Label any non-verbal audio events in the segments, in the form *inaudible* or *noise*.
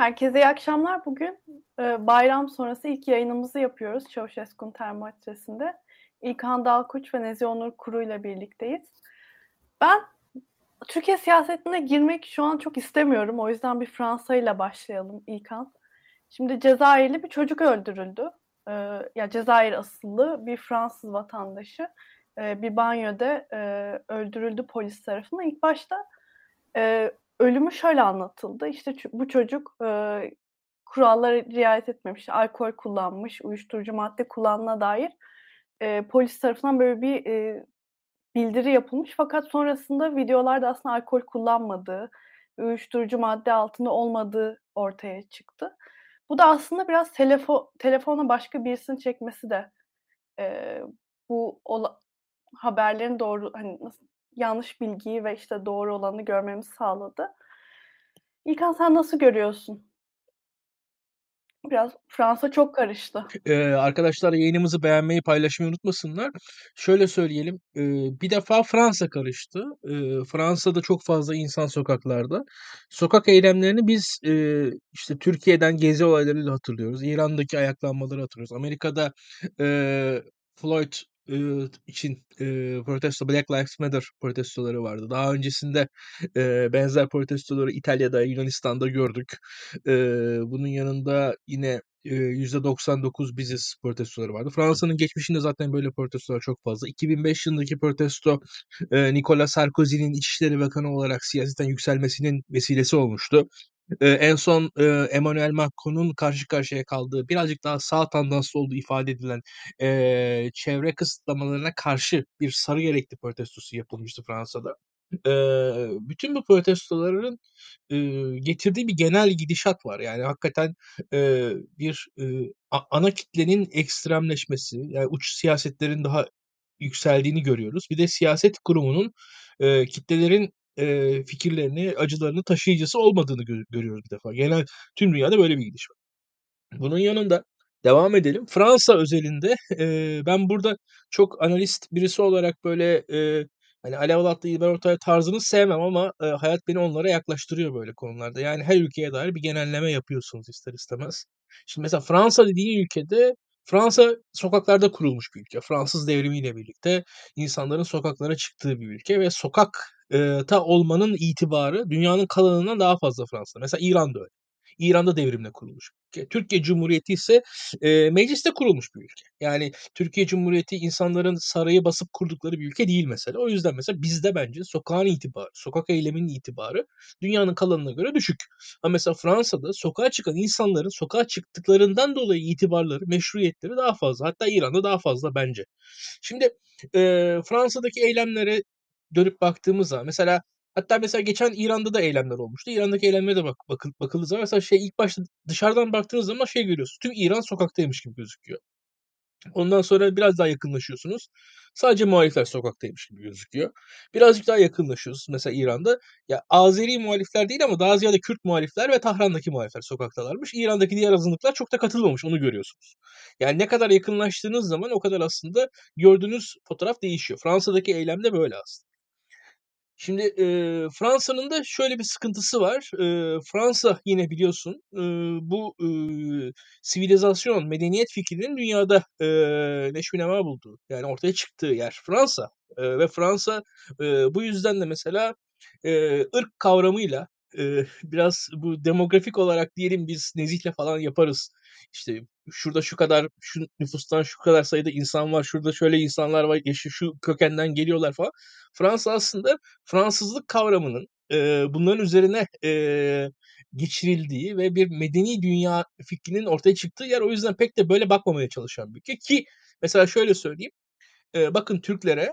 Herkese iyi akşamlar. Bugün e, bayram sonrası ilk yayınımızı yapıyoruz Çavuşesku'nun termometresinde. İlkan Dalkuç ve Nezi Onur Kuru ile birlikteyiz. Ben Türkiye siyasetine girmek şu an çok istemiyorum. O yüzden bir Fransa ile başlayalım İlkan. Şimdi Cezayirli bir çocuk öldürüldü. Ee, ya Cezayir asıllı bir Fransız vatandaşı e, bir banyoda e, öldürüldü polis tarafından. İlk başta e, ölümü şöyle anlatıldı. İşte bu çocuk e, kurallara riayet etmemiş, alkol kullanmış, uyuşturucu madde kullandığına dair e, polis tarafından böyle bir e, bildiri yapılmış. Fakat sonrasında videolarda aslında alkol kullanmadığı, uyuşturucu madde altında olmadığı ortaya çıktı. Bu da aslında biraz telefo telefona başka birisini çekmesi de e, bu ola, haberlerin doğru hani nasıl yanlış bilgiyi ve işte doğru olanı görmemizi sağladı. İlkan sen nasıl görüyorsun? Biraz Fransa çok karıştı. Ee, arkadaşlar yayınımızı beğenmeyi, paylaşmayı unutmasınlar. Şöyle söyleyelim. E, bir defa Fransa karıştı. E, Fransa'da çok fazla insan sokaklarda. Sokak eylemlerini biz e, işte Türkiye'den gezi olaylarıyla hatırlıyoruz. İran'daki ayaklanmaları hatırlıyoruz. Amerika'da e, Floyd için protesto Black Lives Matter protestoları vardı. Daha öncesinde benzer protestoları İtalya'da, Yunanistan'da gördük. bunun yanında yine %99 biziz protestoları vardı. Fransa'nın geçmişinde zaten böyle protestolar çok fazla. 2005 yılındaki protesto Nicolas Sarkozy'nin İçişleri Bakanı olarak siyaseten yükselmesinin vesilesi olmuştu. Ee, en son e, Emmanuel Macron'un karşı karşıya kaldığı birazcık daha sağ tandanslı olduğu ifade edilen e, çevre kısıtlamalarına karşı bir sarı yelekli protestosu yapılmıştı Fransa'da. E, bütün bu protestoların e, getirdiği bir genel gidişat var. Yani hakikaten e, bir e, ana kitlenin ekstremleşmesi, yani uç siyasetlerin daha yükseldiğini görüyoruz. Bir de siyaset kurumunun e, kitlelerin e, fikirlerini, acılarını taşıyıcısı olmadığını gö- görüyoruz bir defa. Genel tüm dünyada böyle bir gidiş var. Bunun yanında devam edelim. Fransa özelinde e, ben burada çok analist birisi olarak böyle e, hani Alev Alatlı İlber Ortaylı tarzını sevmem ama e, hayat beni onlara yaklaştırıyor böyle konularda. Yani her ülkeye dair bir genelleme yapıyorsunuz ister istemez. Şimdi mesela Fransa dediğin ülkede Fransa sokaklarda kurulmuş bir ülke. Fransız devrimiyle birlikte insanların sokaklara çıktığı bir ülke ve sokak ta olmanın itibarı dünyanın kalanından daha fazla Fransa. Mesela İran'da öyle. İran'da devrimle kurulmuş. Türkiye Cumhuriyeti ise e, mecliste kurulmuş bir ülke. Yani Türkiye Cumhuriyeti insanların sarayı basıp kurdukları bir ülke değil mesela. O yüzden mesela bizde bence sokağın itibarı, sokak eyleminin itibarı dünyanın kalanına göre düşük. Ama mesela Fransa'da sokağa çıkan insanların sokağa çıktıklarından dolayı itibarları, meşruiyetleri daha fazla. Hatta İran'da daha fazla bence. Şimdi e, Fransa'daki eylemlere dönüp baktığımız zaman mesela hatta mesela geçen İran'da da eylemler olmuştu. İran'daki eylemlere de bak, bakıl, bakıldığı zaman mesela şey ilk başta dışarıdan baktığınız zaman şey görüyorsunuz. Tüm İran sokaktaymış gibi gözüküyor. Ondan sonra biraz daha yakınlaşıyorsunuz. Sadece muhalifler sokaktaymış gibi gözüküyor. Birazcık daha yakınlaşıyorsunuz. Mesela İran'da ya Azeri muhalifler değil ama daha ziyade Kürt muhalifler ve Tahran'daki muhalifler sokaktalarmış. İran'daki diğer azınlıklar çok da katılmamış. Onu görüyorsunuz. Yani ne kadar yakınlaştığınız zaman o kadar aslında gördüğünüz fotoğraf değişiyor. Fransa'daki eylemde böyle aslında. Şimdi e, Fransa'nın da şöyle bir sıkıntısı var. E, Fransa yine biliyorsun e, bu e, sivilizasyon, medeniyet fikrinin dünyada e, neşvinema bulduğu, yani ortaya çıktığı yer Fransa. E, ve Fransa e, bu yüzden de mesela e, ırk kavramıyla biraz bu demografik olarak diyelim biz Nezih'le falan yaparız. İşte şurada şu kadar şu nüfustan şu kadar sayıda insan var. Şurada şöyle insanlar var. Yaşı şu kökenden geliyorlar falan. Fransa aslında Fransızlık kavramının e, bunların üzerine e, geçirildiği ve bir medeni dünya fikrinin ortaya çıktığı yer. O yüzden pek de böyle bakmamaya çalışan bir ülke. Ki mesela şöyle söyleyeyim. E, bakın Türklere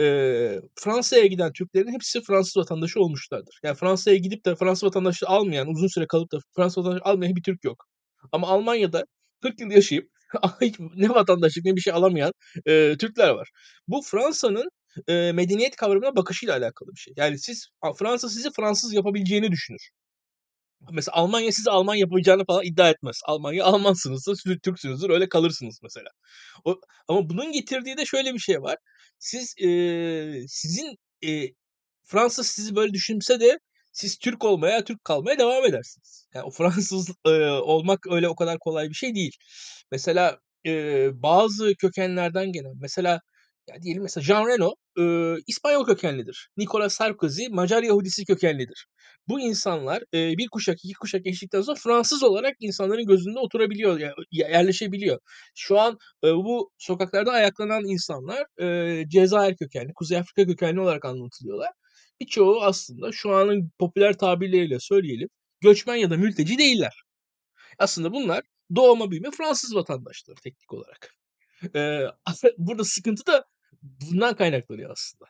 e, Fransa'ya giden Türklerin hepsi Fransız vatandaşı olmuşlardır. Yani Fransa'ya gidip de Fransız vatandaşı almayan, uzun süre kalıp da Fransız vatandaşı almayan bir Türk yok. Ama Almanya'da 40 yıl yaşayıp *laughs* ne vatandaşlık ne bir şey alamayan e, Türkler var. Bu Fransa'nın e, medeniyet kavramına bakışıyla alakalı bir şey. Yani siz Fransa sizi Fransız yapabileceğini düşünür. Mesela Almanya size Alman yapacağını falan iddia etmez. Almanya Almansınızdır, siz Türksünüzdür, öyle kalırsınız mesela. O, ama bunun getirdiği de şöyle bir şey var. Siz e, sizin e, Fransa sizi böyle düşünse de siz Türk olmaya, Türk kalmaya devam edersiniz. Yani o Fransız *laughs* e, olmak öyle o kadar kolay bir şey değil. Mesela e, bazı kökenlerden gelen, mesela ya diyelim mesela Jean Reno e, İspanyol kökenlidir. Nicolas Sarkozy Macar Yahudisi kökenlidir. Bu insanlar e, bir kuşak, iki kuşak geçtikten sonra Fransız olarak insanların gözünde oturabiliyor, yerleşebiliyor. Şu an e, bu sokaklarda ayaklanan insanlar e, Cezayir kökenli, Kuzey Afrika kökenli olarak anlatılıyorlar. Birçoğu aslında şu anın popüler tabirleriyle söyleyelim göçmen ya da mülteci değiller. Aslında bunlar doğma büyüme Fransız vatandaşları teknik olarak. Ee, *laughs* burada sıkıntı da bundan kaynaklanıyor aslında.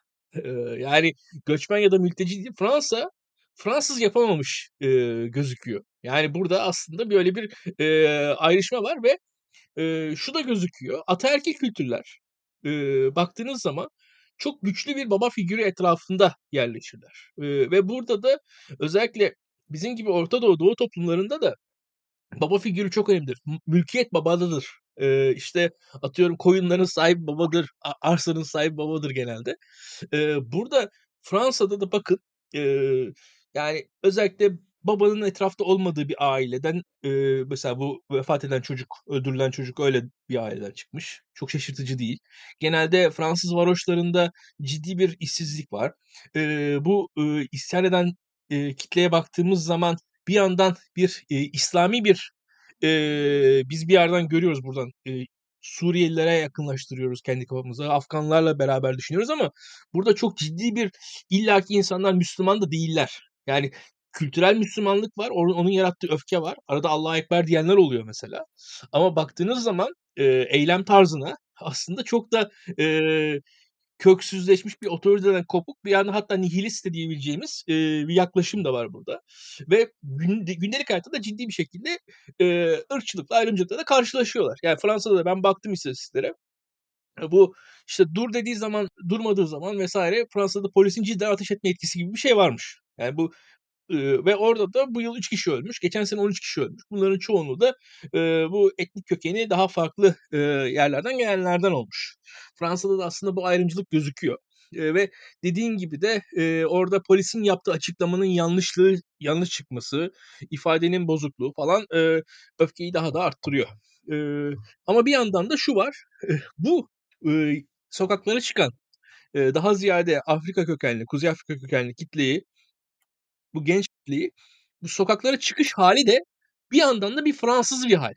Yani göçmen ya da mülteci değil Fransa Fransız yapamamış e, gözüküyor. Yani burada aslında böyle bir e, ayrışma var ve e, şu da gözüküyor. Ataerkil kültürler e, baktığınız zaman çok güçlü bir baba figürü etrafında yerleşirler. E, ve burada da özellikle bizim gibi Orta Doğu, Doğu toplumlarında da baba figürü çok önemlidir. Mülkiyet babadadır. Ee, işte atıyorum koyunların sahibi babadır, arsanın sahibi babadır genelde. Ee, burada Fransa'da da bakın e, yani özellikle babanın etrafta olmadığı bir aileden e, mesela bu vefat eden çocuk, öldürülen çocuk öyle bir aileden çıkmış. Çok şaşırtıcı değil. Genelde Fransız varoşlarında ciddi bir işsizlik var. E, bu e, isyan eden e, kitleye baktığımız zaman bir yandan bir e, İslami bir e, biz bir yerden görüyoruz buradan e, Suriyelilere yakınlaştırıyoruz kendi kafamıza. Afganlarla beraber düşünüyoruz ama burada çok ciddi bir illaki insanlar Müslüman da değiller. Yani kültürel Müslümanlık var. Onun yarattığı öfke var. Arada Allahu Ekber diyenler oluyor mesela. Ama baktığınız zaman e, eylem tarzına aslında çok da e, köksüzleşmiş bir otoriteden kopuk bir yana hatta nihilist de diyebileceğimiz e, bir yaklaşım da var burada. Ve gün, gündelik hayatta da ciddi bir şekilde e, ırkçılıkla ayrımcılıkla da karşılaşıyorlar. Yani Fransa'da da ben baktım istatistiklere. Bu işte dur dediği zaman durmadığı zaman vesaire Fransa'da polisin cidden ateş etme etkisi gibi bir şey varmış. Yani bu ve orada da bu yıl 3 kişi ölmüş. Geçen sene 13 kişi ölmüş. Bunların çoğunluğu da e, bu etnik kökeni daha farklı e, yerlerden gelenlerden olmuş. Fransa'da da aslında bu ayrımcılık gözüküyor. E, ve dediğin gibi de e, orada polisin yaptığı açıklamanın yanlışlığı, yanlış çıkması, ifadenin bozukluğu falan e, öfkeyi daha da arttırıyor. E, ama bir yandan da şu var. E, bu e, sokaklara çıkan daha ziyade Afrika kökenli, Kuzey Afrika kökenli kitleyi bu genç kitleyi bu sokaklara çıkış hali de bir yandan da bir Fransız bir hal.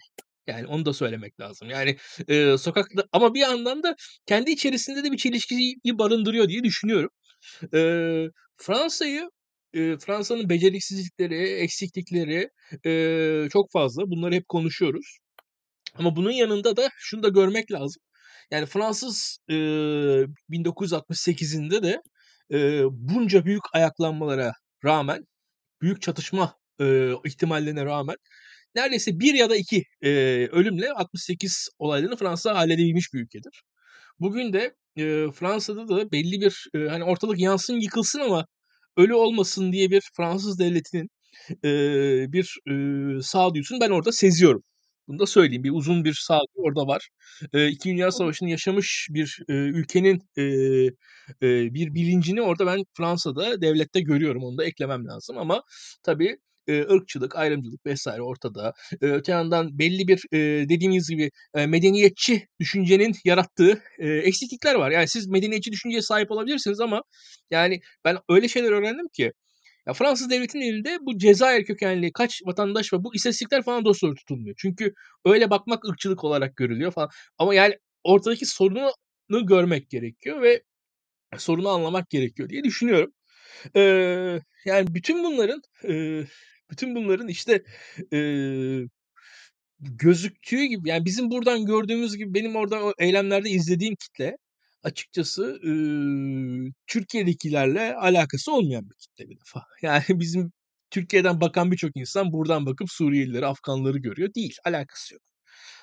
Yani onu da söylemek lazım. Yani e, sokakta ama bir yandan da kendi içerisinde de bir çelişkiyi barındırıyor diye düşünüyorum. E, Fransa'yı e, Fransa'nın beceriksizlikleri, eksiklikleri e, çok fazla. Bunları hep konuşuyoruz. Ama bunun yanında da şunu da görmek lazım. Yani Fransız e, 1968'inde de e, bunca büyük ayaklanmalara rağmen, büyük çatışma e, ihtimallerine rağmen neredeyse bir ya da iki e, ölümle 68 olaylarını Fransa halledebilmiş bir ülkedir. Bugün de e, Fransa'da da belli bir e, hani ortalık yansın yıkılsın ama ölü olmasın diye bir Fransız devletinin e, bir e, sağduyusunu ben orada seziyorum. Bunu da söyleyeyim. Bir uzun bir sağduyu orada var. E, İki Dünya Savaşı'nı yaşamış bir e, ülkenin e, e, bir bilincini orada ben Fransa'da devlette görüyorum. Onu da eklemem lazım ama tabii e, ırkçılık, ayrımcılık vesaire ortada. E, öte yandan belli bir e, dediğimiz gibi e, medeniyetçi düşüncenin yarattığı e, eksiklikler var. Yani siz medeniyetçi düşünceye sahip olabilirsiniz ama yani ben öyle şeyler öğrendim ki ya Fransız devletinin elinde bu Cezayir kökenli kaç vatandaş var bu istatistikler falan dosyaları tutulmuyor. Çünkü öyle bakmak ırkçılık olarak görülüyor falan. Ama yani ortadaki sorunu görmek gerekiyor ve sorunu anlamak gerekiyor diye düşünüyorum. Ee, yani bütün bunların e, bütün bunların işte e, gözüktüğü gibi yani bizim buradan gördüğümüz gibi benim orada o eylemlerde izlediğim kitle açıkçası e, Türkiye'dekilerle alakası olmayan bir kitle bir defa. *laughs* Yani bizim Türkiye'den bakan birçok insan buradan bakıp Suriyelileri, Afganları görüyor. Değil, alakası yok.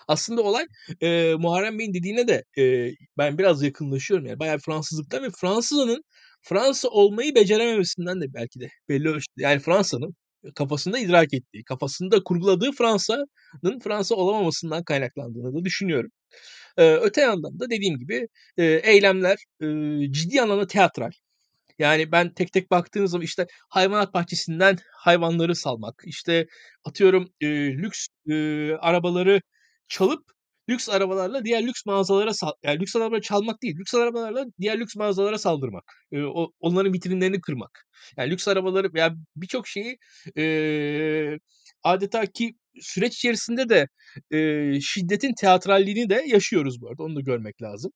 Aslında olay e, Muharrem Bey'in dediğine de e, ben biraz yakınlaşıyorum. Yani bayağı Fransızlıktan ve Fransız'ın Fransa olmayı becerememesinden de belki de belli ölçüde. Yani Fransa'nın kafasında idrak ettiği, kafasında kurguladığı Fransa'nın Fransa olamamasından kaynaklandığını da düşünüyorum. Eee, öte yandan da dediğim gibi, eee, eylemler, eee, ciddi anlamda teatral. Yani ben tek tek baktığınız zaman işte hayvanat bahçesinden hayvanları salmak, işte atıyorum, eee, lüks, eee, arabaları çalıp lüks arabalarla diğer lüks mağazalara sal yani lüks arabaları çalmak değil, lüks arabalarla diğer lüks mağazalara saldırmak. Eee, o onların vitrinlerini kırmak. Yani lüks arabaları veya birçok şeyi, eee, adeta ki süreç içerisinde de, eee, şiddetin teatralliğini de yaşıyoruz bu arada. Onu da görmek lazım.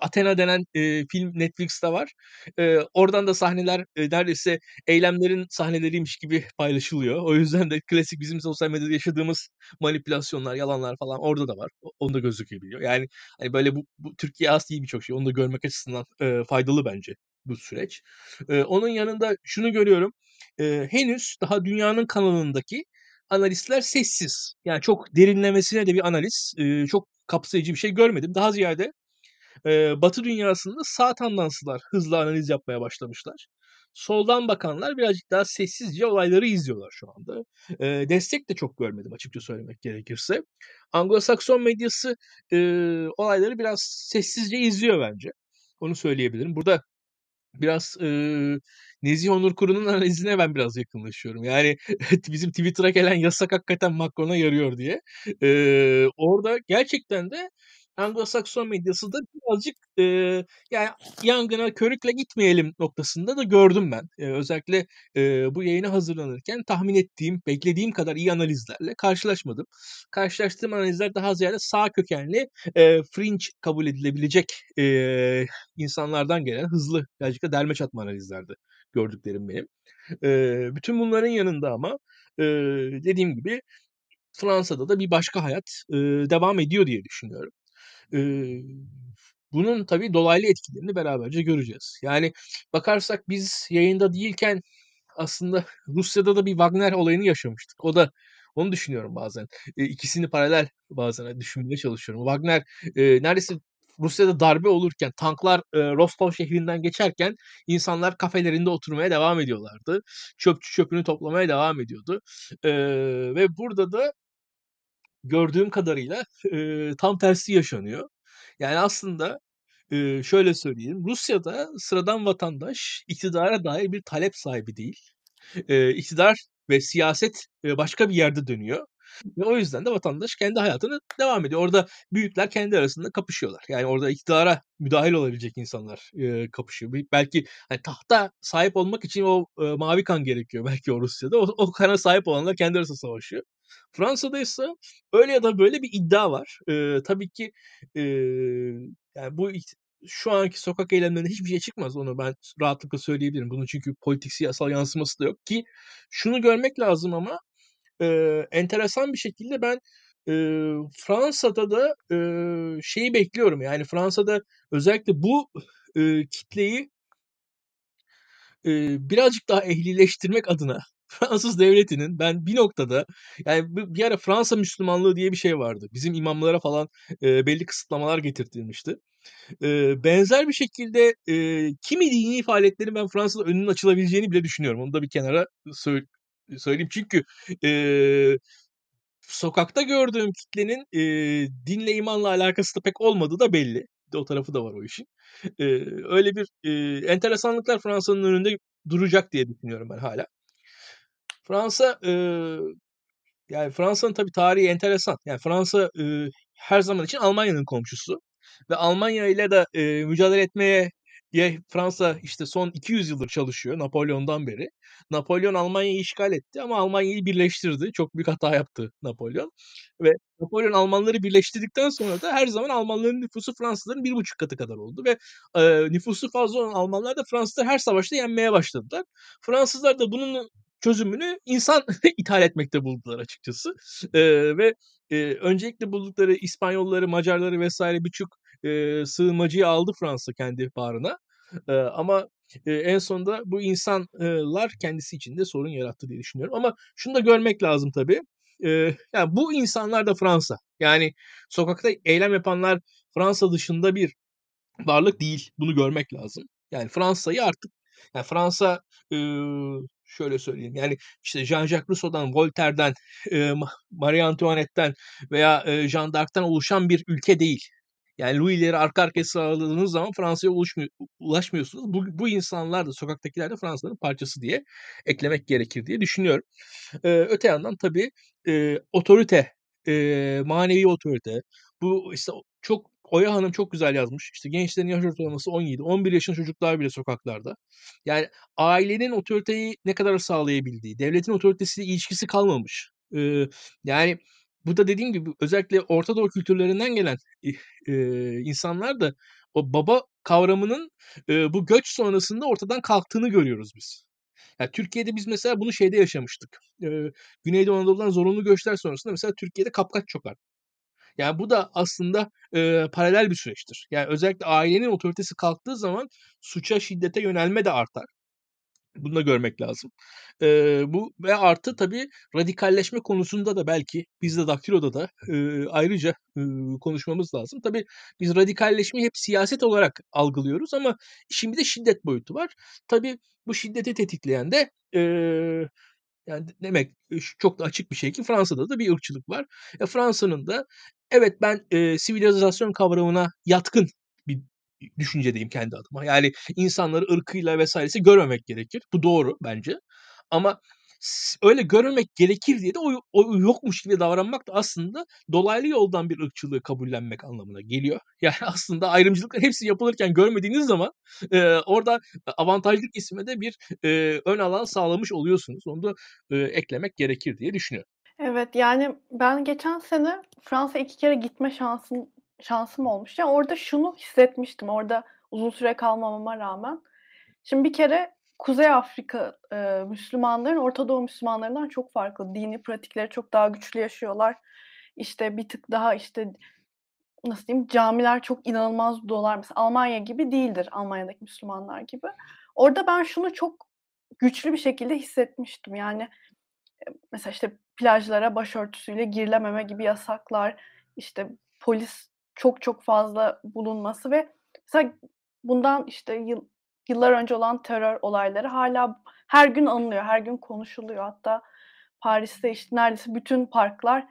Athena denen, eee, film Netflix'te var. Eee, oradan da sahneler, eee, neredeyse eylemlerin sahneleriymiş gibi paylaşılıyor. O yüzden de klasik bizim sosyal medyada yaşadığımız manipülasyonlar, yalanlar falan orada da var. Onu da gözükebiliyor. Yani, hani, böyle bu bu Türkiye'ye has değil birçok şey. Onu da görmek açısından, eee, faydalı bence bu süreç. Eee, onun yanında şunu görüyorum. Eee, henüz daha dünyanın kanalındaki analistler sessiz. Yani çok derinlemesine de bir analiz, eee, çok kapsayıcı bir şey görmedim. Daha ziyade Eee, Batı dünyasında sağ tandanslılar hızlı analiz yapmaya başlamışlar. Soldan bakanlar birazcık daha sessizce olayları izliyorlar şu anda. Eee, destek de çok görmedim açıkça söylemek gerekirse. Anglo-Sakson medyası, eee, olayları biraz sessizce izliyor bence. Onu söyleyebilirim. Burada biraz, eee, Nezih Onur Kuru'nun analizine ben biraz yakınlaşıyorum. Yani *laughs* bizim Twitter'a gelen yasak hakikaten Macron'a yarıyor diye. Eee, orada gerçekten de Anglo-Sakson medyası da birazcık, eee, yani yangına körükle gitmeyelim noktasında da gördüm ben. Eee, özellikle, eee, bu yayına hazırlanırken tahmin ettiğim, beklediğim kadar iyi analizlerle karşılaşmadım. Karşılaştığım analizler daha ziyade sağ kökenli, eee, fringe kabul edilebilecek, eee, insanlardan gelen hızlı, birazcık da derme çatma analizlerdi gördüklerim benim. Eee, bütün bunların yanında ama, eee, dediğim gibi Fransa'da da bir başka hayat, eee, devam ediyor diye düşünüyorum. Eee, bunun tabii dolaylı etkilerini beraberce göreceğiz. Yani bakarsak biz yayında değilken aslında Rusya'da da bir Wagner olayını yaşamıştık. O da onu düşünüyorum bazen. Eee, ikisini paralel bazen düşünmeye çalışıyorum. Wagner, eee, neredeyse Rusya'da darbe olurken, tanklar, eee, Rostov şehrinden geçerken insanlar kafelerinde oturmaya devam ediyorlardı. Çöpçü çöpünü toplamaya devam ediyordu. Eee, ve burada da gördüğüm kadarıyla, eee, tam tersi yaşanıyor. Yani aslında, eee, şöyle söyleyeyim, Rusya'da sıradan vatandaş iktidara dair bir talep sahibi değil. Eee, iktidar ve siyaset, eee, başka bir yerde dönüyor ve o yüzden de vatandaş kendi hayatına devam ediyor. Orada büyükler kendi arasında kapışıyorlar. Yani orada iktidara müdahil olabilecek insanlar, eee, kapışıyor. Belki, hani, tahta sahip olmak için o, eee, mavi kan gerekiyor belki o Rusya'da. O o kana sahip olanlar kendi arasında savaşıyor. Fransa'daysa öyle ya da böyle bir iddia var. Eee, tabii ki, eee, yani bu şu anki sokak eylemlerinde hiçbir şey çıkmaz. Onu ben rahatlıkla söyleyebilirim. Bunun çünkü politik, siyasal yansıması da yok ki şunu görmek lazım ama, eee, enteresan bir şekilde ben, eee, Fransa'da da, eee, şeyi bekliyorum, yani Fransa'da özellikle bu, eee, kitleyi eee, birazcık daha ehlileştirmek adına Fransız devletinin ben bir noktada yani bir ara Fransa Müslümanlığı diye bir şey vardı. Bizim imamlara falan, eee, belli kısıtlamalar getirtilmişti. Eee, benzer bir şekilde, eee, kimi dini faaliyetlerin ben Fransa'da önünün açılabileceğini bile düşünüyorum. Onu da bir kenara söy söyleyeyim. Çünkü, eee, sokakta gördüğüm kitlenin, eee, dinle imanla alakası da pek olmadığı da belli. O tarafı da var o işin. Eee, öyle bir, eee, enteresanlıklar Fransa'nın önünde duracak diye düşünüyorum ben hâlâ. Fransa, eee, yani Fransa'nın tabii tarihi enteresan. Yani Fransa, eee, her zaman için Almanya'nın komşusu ve Almanya ile de, eee, mücadele etmeye ye Fransa işte son 200 yıldır çalışıyor Napolyon'dan beri. Napolyon Almanya'yı işgal etti ama Almanya'yı birleştirdi. Çok büyük hata yaptı Napolyon ve Napolyon Almanları birleştirdikten sonra da her zaman Almanların nüfusu Fransızların 1,5 katı kadar oldu ve, eee, nüfusu fazla olan Almanlar da Fransızları her savaşta yenmeye başladılar. Fransızlar da bunun çözümünü insan *laughs* ithal etmekte buldular açıkçası. Eee, ve, eee, öncelikle buldukları İspanyolları, Macarları vs. birçok, eee, sığınmacıyı aldı Fransa kendi bağrına. Eee, ama, eee, en sonunda bu insan lar kendisi için de sorun yarattı diye düşünüyorum. Ama şunu da görmek lazım tabii. Eee, ya bu insanlar da Fransa. Yani sokakta eylem yapanlar Fransa dışında bir varlık değil. Bunu görmek lazım. Yani Fransa'yı artık yani Fransa, ııı, Şöyle söyleyeyim. Yani işte Jean-Jacques Rousseau'dan, Voltaire'den, e, Marie Antoinette'den veya e, Jean d'Arc'tan oluşan bir ülke değil. Yani Louis'leri arka arkaya sıraladığınız zaman Fransa'ya ulaşmıyorsunuz. Bu, bu insanlar da sokaktakiler de Fransa'nın parçası diye eklemek gerekir diye düşünüyorum. Ee, öte yandan tabii e, otorite, e, manevi otorite. Bu işte çok Oya Hanım çok güzel yazmış. İşte gençlerin yaş ortalaması 17, 11 yaşında çocuklar bile sokaklarda. Yani ailenin otoriteyi ne kadar sağlayabildiği, devletin otoritesiyle ilişkisi kalmamış. Ee, yani bu da dediğim gibi özellikle Orta Doğu kültürlerinden gelen e, insanlar da o baba kavramının e, bu göç sonrasında ortadan kalktığını görüyoruz biz. Yani Türkiye'de biz mesela bunu şeyde yaşamıştık. E, Güneydoğu Anadolu'dan zorunlu göçler sonrasında mesela Türkiye'de kapkaç çokar. Yani bu da aslında e, paralel bir süreçtir. Yani özellikle ailenin otoritesi kalktığı zaman suça, şiddete yönelme de artar. Bunu da görmek lazım. Ee, bu ve artı tabii radikalleşme konusunda da belki biz de Daktilo'da da e, ayrıca e, konuşmamız lazım. Tabii biz radikalleşmeyi hep siyaset olarak algılıyoruz ama şimdi de şiddet boyutu var. Tabii bu şiddeti tetikleyen de e, yani demek çok da açık bir şey ki Fransa'da da bir ırkçılık var. E, Fransa'nın da evet ben e, sivilizasyon kavramına yatkın bir düşüncedeyim kendi adıma. Yani insanları ırkıyla vesairesi görmemek gerekir. Bu doğru bence. Ama öyle görmemek gerekir diye de o, o yokmuş gibi davranmak da aslında dolaylı yoldan bir ırkçılığı kabullenmek anlamına geliyor. *laughs* Yani aslında ayrımcılıklar hepsi yapılırken görmediğiniz zaman e, orada avantajlık isme de bir e, ön alan sağlamış oluyorsunuz. Onu da e, eklemek gerekir diye düşünüyorum. Evet yani ben geçen sene Fransa iki kere gitme şansım şansım olmuş. Yani orada şunu hissetmiştim. Orada uzun süre kalmamama rağmen. Şimdi bir kere Kuzey Afrika e, Müslümanların Orta Doğu Müslümanlarından çok farklı. Dini pratikleri çok daha güçlü yaşıyorlar. İşte bir tık daha işte nasıl diyeyim camiler çok inanılmaz dolar. Mesela Almanya gibi değildir Almanya'daki Müslümanlar gibi. Orada ben şunu çok güçlü bir şekilde hissetmiştim. Yani mesela işte plajlara başörtüsüyle girilememe gibi yasaklar, işte polis çok çok fazla bulunması ve mesela bundan işte yıl, yıllar önce olan terör olayları hala her gün anılıyor, her gün konuşuluyor. Hatta Paris'te işte neredeyse bütün parklar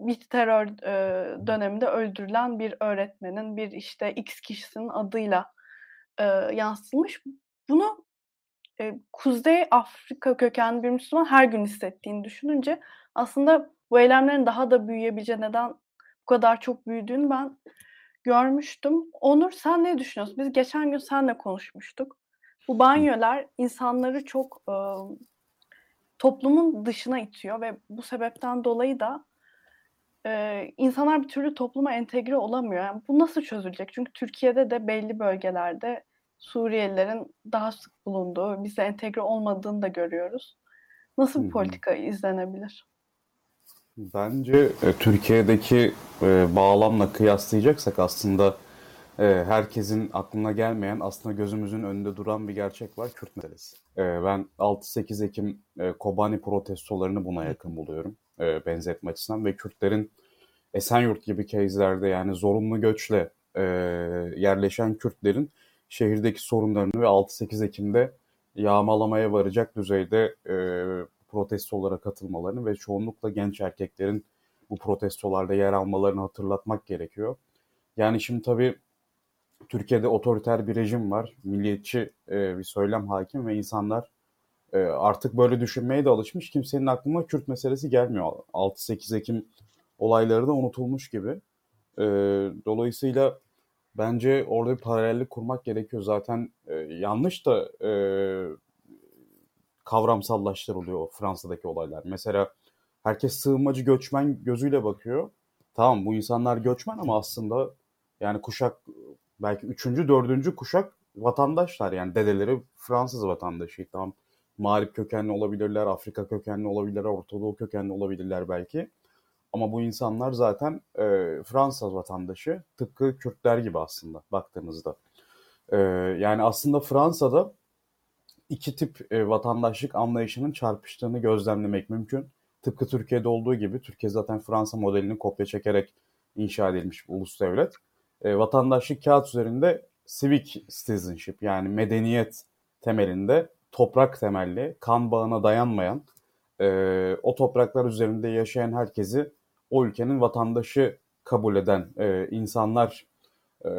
bir terör e, döneminde öldürülen bir öğretmenin, bir işte X kişisinin adıyla e, yansıtılmış. Bunu e, Kuzey Afrika kökenli bir Müslüman her gün hissettiğini düşününce aslında bu eylemlerin daha da büyüyebileceği neden bu kadar çok büyüdüğünü ben görmüştüm. Onur sen ne düşünüyorsun? Biz geçen gün senle konuşmuştuk. Bu banyolar insanları çok e, toplumun dışına itiyor ve bu sebepten dolayı da e, insanlar bir türlü topluma entegre olamıyor. Yani bu nasıl çözülecek? Çünkü Türkiye'de de belli bölgelerde Suriyelilerin daha sık bulunduğu, bize entegre olmadığını da görüyoruz. Nasıl bir politika izlenebilir? Bence e, Türkiye'deki e, bağlamla kıyaslayacaksak aslında e, herkesin aklına gelmeyen aslında gözümüzün önünde duran bir gerçek var Kürt meselesi. E, ben 6-8 Ekim e, Kobani protestolarını buna yakın buluyorum e, benzetme açısından ve Kürtlerin Esenyurt gibi case'lerde yani zorunlu göçle e, yerleşen Kürtlerin şehirdeki sorunlarını ve 6-8 Ekim'de yağmalamaya varacak düzeyde e, protestolara katılmalarını ve çoğunlukla genç erkeklerin bu protestolarda yer almalarını hatırlatmak gerekiyor. Yani şimdi tabii Türkiye'de otoriter bir rejim var, milliyetçi e, bir söylem hakim ve insanlar e, artık böyle düşünmeye de alışmış. Kimsenin aklına Kürt meselesi gelmiyor. 6-8 Ekim olayları da unutulmuş gibi. E, dolayısıyla bence orada bir paralellik kurmak gerekiyor. Zaten e, yanlış da e, kavramsallaştırılıyor Fransa'daki olaylar. Mesela herkes sığınmacı göçmen gözüyle bakıyor. Tamam bu insanlar göçmen ama aslında yani kuşak belki üçüncü, dördüncü kuşak vatandaşlar yani dedeleri Fransız vatandaşı. Tamam mağrip kökenli olabilirler, Afrika kökenli olabilirler, Orta Doğu kökenli olabilirler belki. Ama bu insanlar zaten e, Fransız vatandaşı tıpkı Kürtler gibi aslında baktığınızda. E, yani aslında Fransa'da iki tip e, vatandaşlık anlayışının çarpıştığını gözlemlemek mümkün. Tıpkı Türkiye'de olduğu gibi Türkiye zaten Fransa modelini kopya çekerek inşa edilmiş bir ulus devlet. E, vatandaşlık kağıt üzerinde civic citizenship yani medeniyet temelinde toprak temelli, kan bağına dayanmayan, e, o topraklar üzerinde yaşayan herkesi o ülkenin vatandaşı kabul eden e, insanlar e,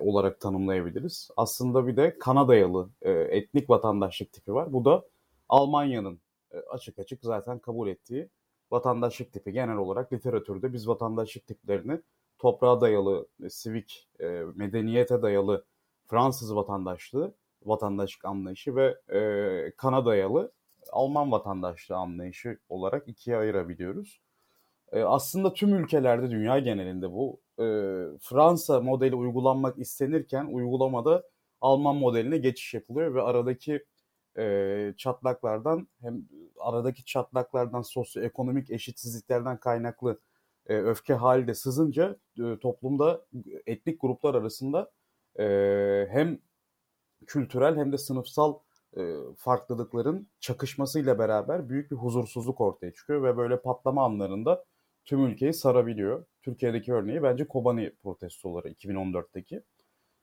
olarak tanımlayabiliriz. Aslında bir de Kanadayalı e, etnik vatandaşlık tipi var. Bu da Almanya'nın e, açık açık zaten kabul ettiği vatandaşlık tipi. Genel olarak literatürde biz vatandaşlık tiplerini toprağa dayalı, e, sivik, e, medeniyete dayalı Fransız vatandaşlığı, vatandaşlık anlayışı ve e, kana dayalı Alman vatandaşlığı anlayışı olarak ikiye ayırabiliyoruz. E, aslında tüm ülkelerde, dünya genelinde bu. E, Fransa modeli uygulanmak istenirken uygulamada Alman modeline geçiş yapılıyor ve aradaki e, çatlaklardan hem aradaki çatlaklardan sosyoekonomik eşitsizliklerden kaynaklı e, öfke halde sızınca e, toplumda etnik gruplar arasında e, hem kültürel hem de sınıfsal e, farklılıkların çakışmasıyla beraber büyük bir huzursuzluk ortaya çıkıyor ve böyle patlama anlarında tüm ülkeyi sarabiliyor. Türkiye'deki örneği bence Kobani protestoları 2014'teki.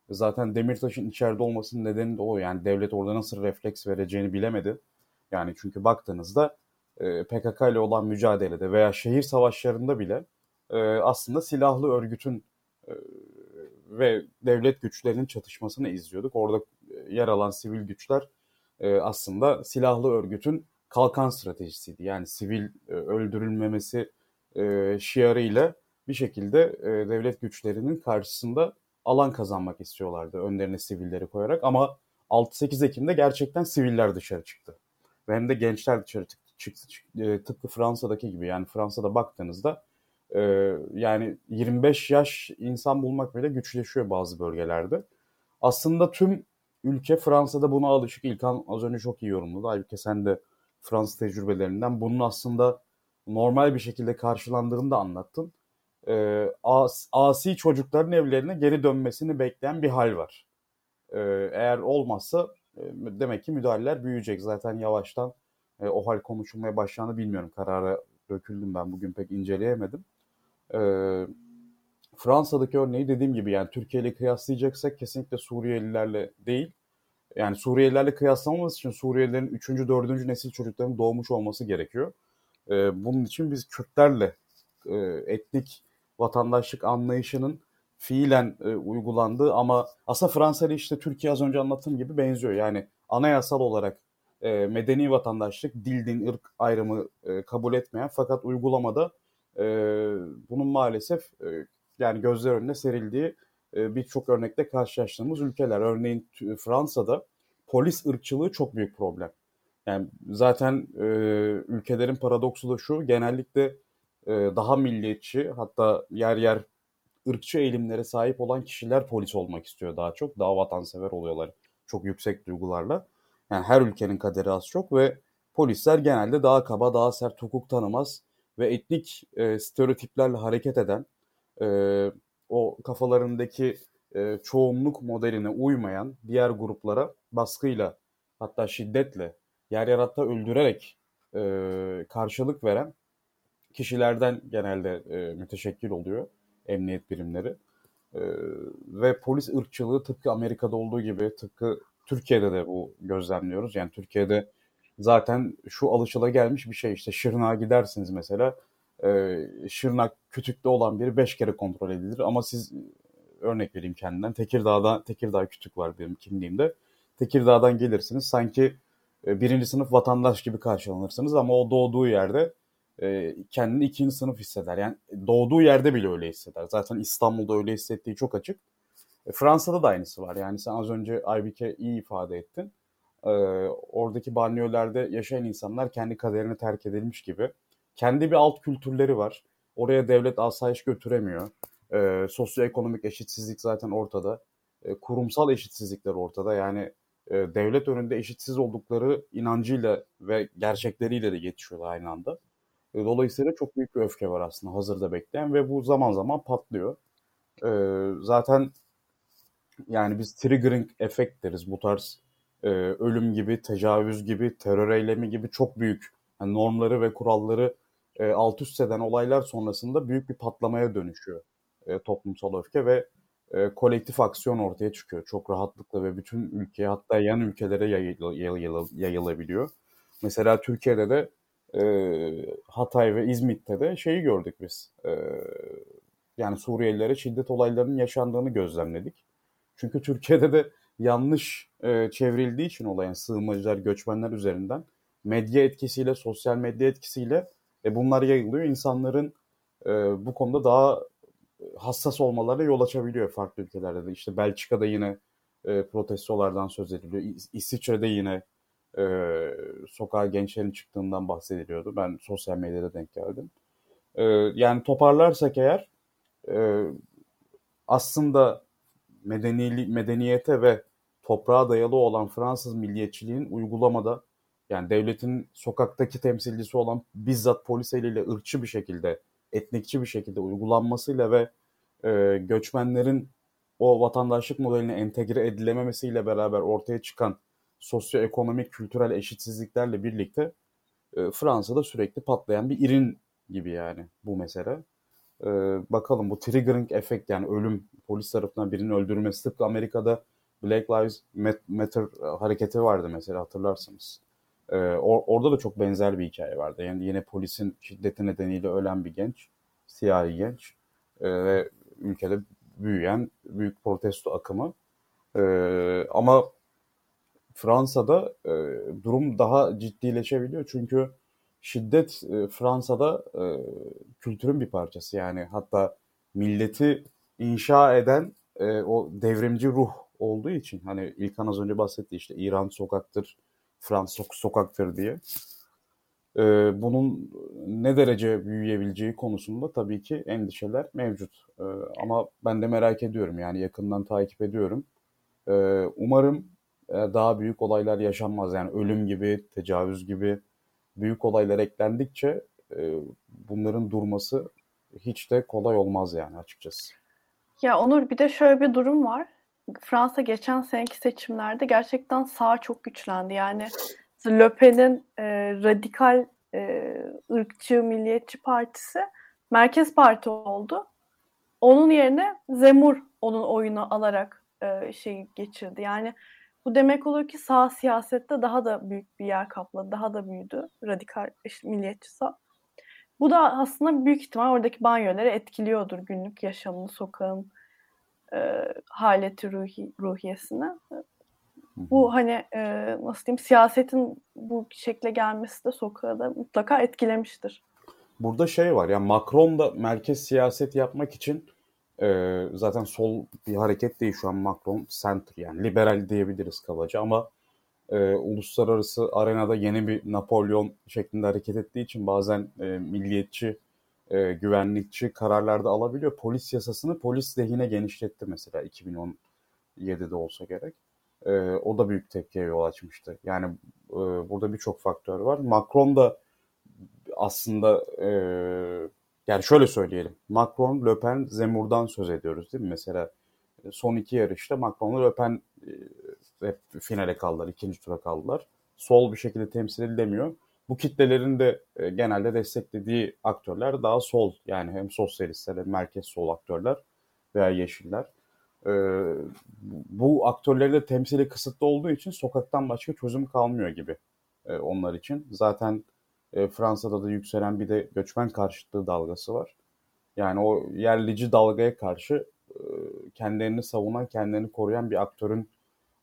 Zaten Demirtaş'ın içeride olmasının nedeni de o. Yani devlet orada nasıl refleks vereceğini bilemedi. Yani çünkü baktığınızda e, PKK ile olan mücadelede veya şehir savaşlarında bile e, aslında silahlı örgütün e, ve devlet güçlerinin çatışmasını izliyorduk. Orada yer alan sivil güçler aslında silahlı örgütün kalkan stratejisiydi. Yani sivil öldürülmemesi e, şiarıyla bir şekilde e, devlet güçlerinin karşısında alan kazanmak istiyorlardı önlerine sivilleri koyarak ama 6-8 Ekim'de gerçekten siviller dışarı çıktı. Ve hem de gençler dışarı çıktı. çıktı, çıktı e, tıpkı Fransa'daki gibi yani Fransa'da baktığınızda e, yani 25 yaş insan bulmak bile güçleşiyor bazı bölgelerde. Aslında tüm ülke Fransa'da buna alışık. İlkan az önce çok iyi yorumladı. Halbuki sen de Fransız tecrübelerinden bunun aslında normal bir şekilde karşılandığını da anlattın. E, as, asi çocukların evlerine geri dönmesini bekleyen bir hal var. E, eğer olmazsa e, demek ki müdahaleler büyüyecek. Zaten yavaştan e, o hal konuşulmaya başlandı bilmiyorum. Karara döküldüm ben bugün pek inceleyemedim. E, Fransa'daki örneği dediğim gibi yani Türkiye ile kıyaslayacaksak kesinlikle Suriyelilerle değil. Yani Suriyelilerle kıyaslamamız için Suriyelilerin 3. 4. nesil çocukların doğmuş olması gerekiyor. E, bunun için biz Kürtlerle e, etnik vatandaşlık anlayışının fiilen e, uygulandığı ama aslında Fransa ile işte Türkiye az önce anlattığım gibi benziyor. Yani anayasal olarak e, medeni vatandaşlık, dil, din, ırk ayrımı e, kabul etmeyen fakat uygulamada e, bunun maalesef e, yani gözler önüne serildiği e, birçok örnekte karşılaştığımız ülkeler. Örneğin Fransa'da polis ırkçılığı çok büyük problem. Yani zaten e, ülkelerin paradoksu da şu, genellikle e, daha milliyetçi hatta yer yer ırkçı eğilimlere sahip olan kişiler polis olmak istiyor daha çok. Daha vatansever oluyorlar çok yüksek duygularla. Yani her ülkenin kaderi az çok ve polisler genelde daha kaba, daha sert hukuk tanımaz ve etnik e, stereotiplerle hareket eden, e, o kafalarındaki e, çoğunluk modeline uymayan diğer gruplara baskıyla hatta şiddetle yer yer öldürerek e, karşılık veren kişilerden genelde e, müteşekkil oluyor emniyet birimleri. E, ve polis ırkçılığı tıpkı Amerika'da olduğu gibi tıpkı Türkiye'de de bu gözlemliyoruz. Yani Türkiye'de zaten şu alışıla gelmiş bir şey işte Şırnak'a gidersiniz mesela e, Şırnak kütükte olan biri beş kere kontrol edilir ama siz örnek vereyim kendimden Tekirdağ'da Tekirdağ kütük var benim kimliğimde. Tekirdağ'dan gelirsiniz sanki birinci sınıf vatandaş gibi karşılanırsınız ama o doğduğu yerde e, kendini ikinci sınıf hisseder. Yani doğduğu yerde bile öyle hisseder. Zaten İstanbul'da öyle hissettiği çok açık. E, Fransa'da da aynısı var. Yani sen az önce Aybike iyi ifade ettin. E, oradaki banliyölerde yaşayan insanlar kendi kaderine terk edilmiş gibi. Kendi bir alt kültürleri var. Oraya devlet asayiş götüremiyor. E, sosyoekonomik eşitsizlik zaten ortada. E, kurumsal eşitsizlikler ortada. Yani e, devlet önünde eşitsiz oldukları inancıyla ve gerçekleriyle de geçiyorlar aynı anda. E, dolayısıyla çok büyük bir öfke var aslında hazırda bekleyen ve bu zaman zaman patlıyor. E, zaten yani biz triggering efekt deriz bu tarz e, ölüm gibi, tecavüz gibi, terör eylemi gibi çok büyük yani normları ve kuralları e, alt üst eden olaylar sonrasında büyük bir patlamaya dönüşüyor e, toplumsal öfke ve e, kolektif aksiyon ortaya çıkıyor çok rahatlıkla ve bütün ülkeye hatta yan ülkelere yayıl, yayıl, yayılabiliyor. Mesela Türkiye'de de e, Hatay ve İzmit'te de şeyi gördük biz. E, yani Suriyelilere şiddet olaylarının yaşandığını gözlemledik. Çünkü Türkiye'de de yanlış e, çevrildiği için olayan sığınmacılar, göçmenler üzerinden medya etkisiyle, sosyal medya etkisiyle e, bunlar yayılıyor. İnsanların e, bu konuda daha hassas olmalarına yol açabiliyor farklı ülkelerde de. İşte Belçika'da yine e, protestolardan söz ediliyor. İs- İsviçre'de yine e, sokağa gençlerin çıktığından bahsediliyordu. Ben sosyal medyada denk geldim. E, yani toparlarsak eğer e, aslında medenili, medeniyete ve toprağa dayalı olan Fransız milliyetçiliğin uygulamada yani devletin sokaktaki temsilcisi olan bizzat polis eliyle ırkçı bir şekilde, etnikçi bir şekilde uygulanmasıyla ve e, göçmenlerin o vatandaşlık modeline entegre edilememesiyle beraber ortaya çıkan sosyoekonomik, kültürel eşitsizliklerle birlikte e, Fransa'da sürekli patlayan bir irin gibi yani bu mesele. E, bakalım bu triggering efekt yani ölüm polis tarafından birinin öldürülmesi tıpkı Amerika'da Black Lives Matter hareketi vardı mesela hatırlarsınız. E, or, orada da çok benzer bir hikaye vardı. Yani yine polisin şiddeti nedeniyle ölen bir genç, siyahi genç e, ve ülkede büyüyen büyük protesto akımı. E, ama Fransa'da e, durum daha ciddileşebiliyor çünkü şiddet e, Fransa'da e, kültürün bir parçası yani hatta milleti inşa eden e, o devrimci ruh olduğu için hani İlkan az önce bahsetti işte İran sokaktır, Fransa sokaktır diye. E, bunun ne derece büyüyebileceği konusunda tabii ki endişeler mevcut. E, ama ben de merak ediyorum yani yakından takip ediyorum. E, umarım e, daha büyük olaylar yaşanmaz. Yani ölüm gibi, tecavüz gibi büyük olaylar eklendikçe e, bunların durması hiç de kolay olmaz yani açıkçası. Ya Onur bir de şöyle bir durum var. Fransa geçen seneki seçimlerde gerçekten sağ çok güçlendi. Yani Le Pen'in e, radikal e, ırkçı, milliyetçi partisi merkez parti oldu. Onun yerine Zemur onun oyunu alarak e, şey geçirdi. Yani bu demek oluyor ki sağ siyasette daha da büyük bir yer kapladı, daha da büyüdü radikal işte, milliyetçi sağ. Bu da aslında büyük ihtimal oradaki banyoları etkiliyordur günlük yaşamını, sokağın e, haleti ruhi, ruhiyesine. Bu hani e, nasıl diyeyim siyasetin bu şekle gelmesi de sokağı da mutlaka etkilemiştir. Burada şey var ya Macron da merkez siyaset yapmak için e, zaten sol bir hareket değil şu an Macron center yani liberal diyebiliriz kabaca ama e, uluslararası arenada yeni bir Napolyon şeklinde hareket ettiği için bazen e, milliyetçi, e, güvenlikçi kararlarda alabiliyor. Polis yasasını polis lehine genişletti mesela 2017'de olsa gerek. E, o da büyük tepkiye yol açmıştı. Yani e, burada birçok faktör var. Macron da aslında e, yani şöyle söyleyelim. Macron, Le Pen, Zemur'dan söz ediyoruz değil mi? Mesela son iki yarışta Macron Le Pen e, hep finale kaldılar, ikinci tura kaldılar. Sol bir şekilde temsil edilemiyor. Bu kitlelerin de e, genelde desteklediği aktörler daha sol. Yani hem sosyalistler hem merkez sol aktörler veya yeşiller. bu aktörleri de temsili kısıtlı olduğu için sokaktan başka çözüm kalmıyor gibi onlar için. Zaten e, Fransa'da da yükselen bir de göçmen karşıtlığı dalgası var. Yani o yerlici dalgaya karşı e, kendilerini savunan, kendilerini koruyan bir aktörün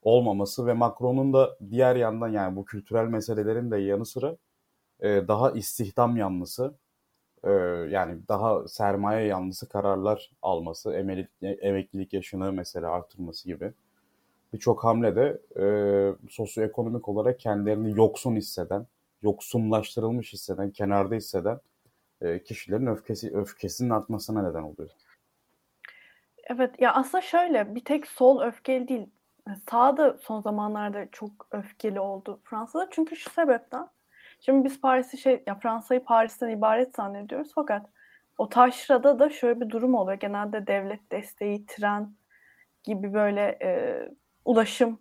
olmaması ve Macron'un da diğer yandan yani bu kültürel meselelerin de yanı sıra e, daha istihdam yanlısı e, yani daha sermaye yanlısı kararlar alması, emeklilik, emeklilik yaşını mesela artırması gibi birçok hamlede e, sosyoekonomik olarak kendilerini yoksun hisseden, yoksunlaştırılmış hisseden, kenarda hisseden e, kişilerin öfkesi öfkesinin artmasına neden oluyor. Evet ya aslında şöyle bir tek sol öfkeli değil. Sağ da son zamanlarda çok öfkeli oldu Fransa'da. Çünkü şu sebepten. Şimdi biz Paris'i şey ya Fransa'yı Paris'ten ibaret zannediyoruz fakat o taşrada da şöyle bir durum oluyor. Genelde devlet desteği, tren gibi böyle e, ulaşım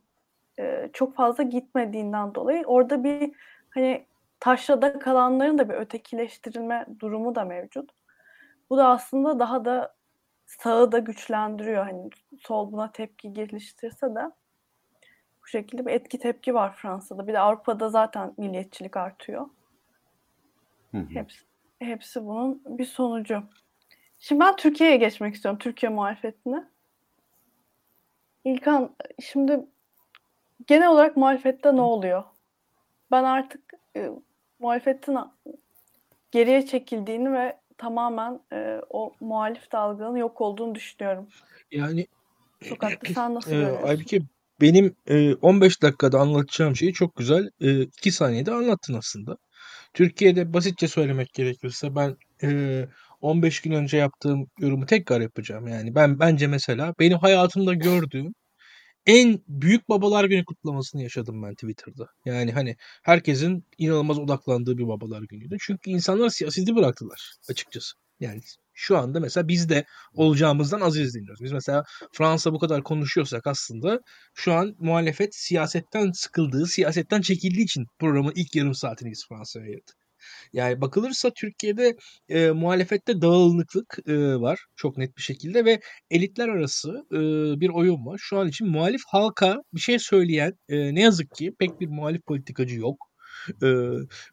e, çok fazla gitmediğinden dolayı orada bir hani taşrada kalanların da bir ötekileştirilme durumu da mevcut. Bu da aslında daha da sağı da güçlendiriyor. Hani sol buna tepki geliştirse de bu şekilde bir etki tepki var Fransa'da. Bir de Avrupa'da zaten milliyetçilik artıyor. Hı hı. Hepsi, hepsi bunun bir sonucu. Şimdi ben Türkiye'ye geçmek istiyorum. Türkiye muhalefetine. İlkan şimdi genel olarak muhalefette ne oluyor? Ben artık e, muhalefetin geriye çekildiğini ve tamamen e, o muhalif dalganın yok olduğunu düşünüyorum. Yani Sokakta sen nasıl e, görüyorsun? Aybike benim e, 15 dakikada anlatacağım şeyi çok güzel e, 2 saniyede anlattın aslında. Türkiye'de basitçe söylemek gerekirse ben e, 15 gün önce yaptığım yorumu tekrar yapacağım. Yani ben bence mesela benim hayatımda gördüğüm en büyük babalar günü kutlamasını yaşadım ben Twitter'da. Yani hani herkesin inanılmaz odaklandığı bir babalar günüydü. Çünkü insanlar siyaseti bıraktılar açıkçası. Yani şu anda mesela biz de olacağımızdan az izleniyoruz. Biz mesela Fransa bu kadar konuşuyorsak aslında şu an muhalefet siyasetten sıkıldığı, siyasetten çekildiği için programın ilk yarım saatini biz Fransa'ya ayırdık. Yani bakılırsa Türkiye'de e, muhalefette dağınıklık e, var çok net bir şekilde ve elitler arası e, bir oyun var. Şu an için muhalif halka bir şey söyleyen e, ne yazık ki pek bir muhalif politikacı yok. E,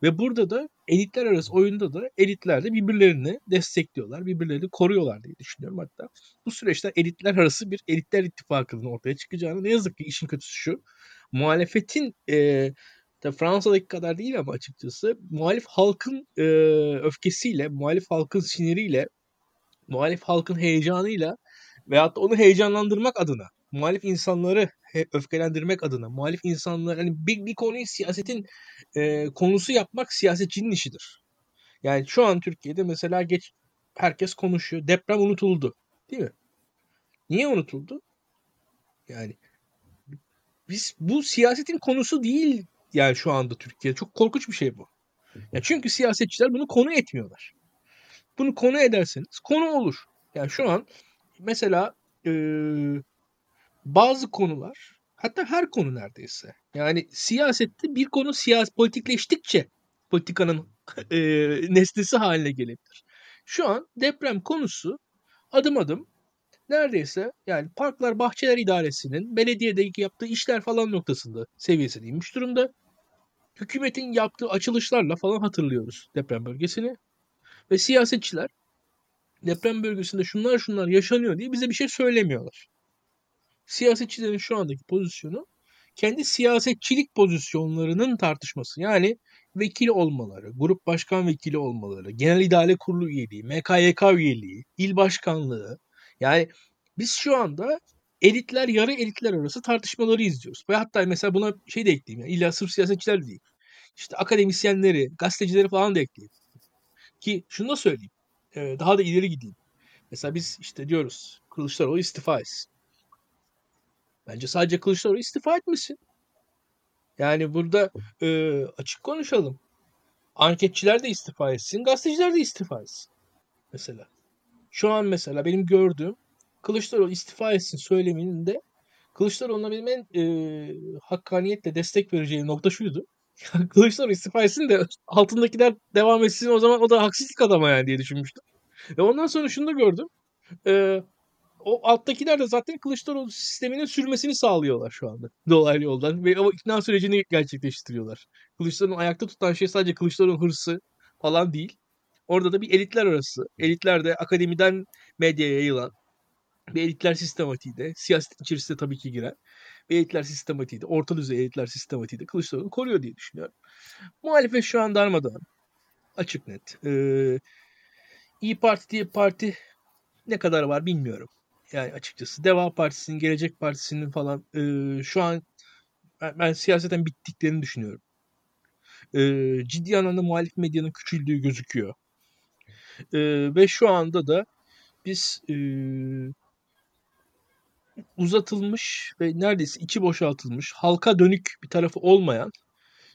ve burada da elitler arası oyunda da elitler de birbirlerini destekliyorlar, birbirlerini koruyorlar diye düşünüyorum hatta. Bu süreçte elitler arası bir elitler ittifakının ortaya çıkacağını ne yazık ki işin kötüsü şu. Muhalefetin e, Tabii Fransa'daki kadar değil ama açıkçası muhalif halkın e, öfkesiyle, muhalif halkın siniriyle, muhalif halkın heyecanıyla veyahut da onu heyecanlandırmak adına, muhalif insanları öfkelendirmek adına, muhalif insanlar hani bir, bir konuyu siyasetin e, konusu yapmak siyasetçinin işidir. Yani şu an Türkiye'de mesela geç herkes konuşuyor. Deprem unutuldu. Değil mi? Niye unutuldu? Yani biz bu siyasetin konusu değil yani şu anda Türkiye. Çok korkunç bir şey bu. Ya çünkü siyasetçiler bunu konu etmiyorlar. Bunu konu ederseniz konu olur. Yani şu an mesela bazı konular hatta her konu neredeyse yani siyasette bir konu siyasi politikleştikçe politikanın *laughs* e, nesnesi haline gelebilir. Şu an deprem konusu adım adım neredeyse yani Parklar Bahçeler İdaresi'nin belediyedeki yaptığı işler falan noktasında seviyesine inmiş durumda. Hükümetin yaptığı açılışlarla falan hatırlıyoruz deprem bölgesini. Ve siyasetçiler deprem bölgesinde şunlar şunlar yaşanıyor diye bize bir şey söylemiyorlar. Siyasetçilerin şu andaki pozisyonu kendi siyasetçilik pozisyonlarının tartışması. Yani vekil olmaları, grup başkan vekili olmaları, genel idare kurulu üyeliği, MKYK üyeliği, il başkanlığı. Yani biz şu anda elitler yarı elitler arası tartışmaları izliyoruz. Ve hatta mesela buna şey de ekleyeyim. Yani illa sırf siyasetçiler değil. İşte akademisyenleri, gazetecileri falan da ekleyeyim. Ki şunu da söyleyeyim. daha da ileri gideyim. Mesela biz işte diyoruz Kılıçdaroğlu istifa etsin. Bence sadece Kılıçdaroğlu istifa etmesin. Yani burada e, açık konuşalım. Anketçiler de istifa etsin, gazeteciler de istifa etsin. Mesela. Şu an mesela benim gördüğüm Kılıçdaroğlu istifa etsin söyleminde Kılıçdaroğlu'na benim en e, hakkaniyetle destek vereceğim nokta şuydu. *laughs* Kılıçdaroğlu istifa etsin de altındakiler devam etsin o zaman o da haksızlık adama yani diye düşünmüştüm. Ve ondan sonra şunu da gördüm. E, o alttakiler de zaten Kılıçdaroğlu sisteminin sürmesini sağlıyorlar şu anda. Dolaylı yoldan. Ve o ikna sürecini gerçekleştiriyorlar. Kılıçdaroğlu'nu ayakta tutan şey sadece Kılıçdaroğlu hırsı falan değil. Orada da bir elitler arası. Elitler de akademiden medyaya yayılan bir elitler sistematiği de siyasetin içerisinde tabii ki giren bir elitler sistematiği de orta düzey elitler sistematiği de Kılıçdaroğlu koruyor diye düşünüyorum. Muhalefet şu an darmadağın. Açık net. Ee, İyi Parti diye parti ne kadar var bilmiyorum. Yani açıkçası Deva Partisi'nin, Gelecek Partisi'nin falan e, şu an ben, ben siyaseten bittiklerini düşünüyorum. E, ciddi anlamda muhalif medyanın küçüldüğü gözüküyor. E, ve şu anda da biz e, uzatılmış ve neredeyse içi boşaltılmış, halka dönük bir tarafı olmayan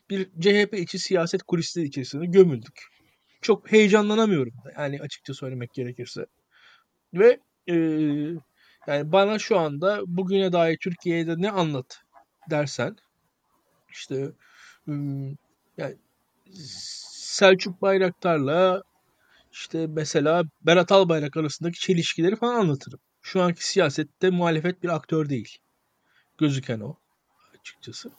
bir CHP içi siyaset kulisleri içerisinde gömüldük. Çok heyecanlanamıyorum yani açıkça söylemek gerekirse. Ve e, yani bana şu anda bugüne dair Türkiye'de ne anlat dersen işte yani Selçuk Bayraktar'la işte mesela Berat Albayrak arasındaki çelişkileri falan anlatırım. Şu anki siyasette muhalefet bir aktör değil. Gözüken o açıkçası.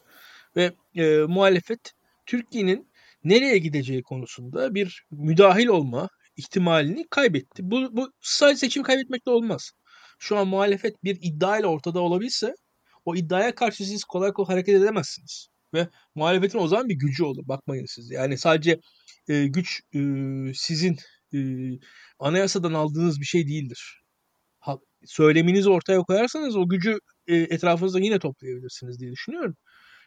Ve e, muhalefet Türkiye'nin nereye gideceği konusunda bir müdahil olma ihtimalini kaybetti. Bu, bu sadece seçim kaybetmekle olmaz. Şu an muhalefet bir iddia ile ortada olabilse o iddiaya karşı siz kolay kolay hareket edemezsiniz. Ve muhalefetin o zaman bir gücü olur. Bakmayın siz. Yani sadece e, güç e, sizin e, anayasadan aldığınız bir şey değildir. Ha, söyleminizi ortaya koyarsanız o gücü e, etrafınızda yine toplayabilirsiniz diye düşünüyorum.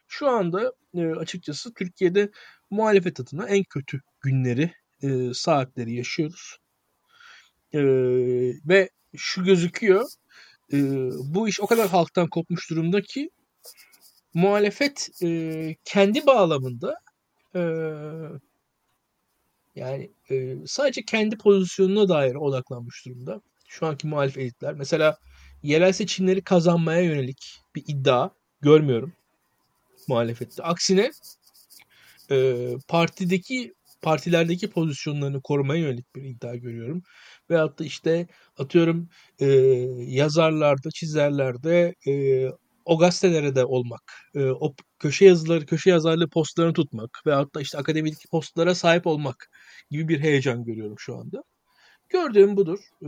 Şu anda e, açıkçası Türkiye'de muhalefet adına en kötü günleri, e, saatleri yaşıyoruz. E, ve şu gözüküyor, e, bu iş o kadar halktan kopmuş durumda ki muhalefet e, kendi bağlamında e, yani e, sadece kendi pozisyonuna dair odaklanmış durumda. Şu anki muhalif elitler. Mesela yerel seçimleri kazanmaya yönelik bir iddia görmüyorum muhalefette. Aksine e, partideki partilerdeki pozisyonlarını korumaya yönelik bir iddia görüyorum. Veyahut da işte atıyorum e, yazarlarda, çizerlerde e, o gazetelere de olmak, e, o köşe yazıları, köşe yazarlığı postlarını tutmak veyahut da işte akademik postlara sahip olmak gibi bir heyecan görüyorum şu anda. Gördüğüm budur. E,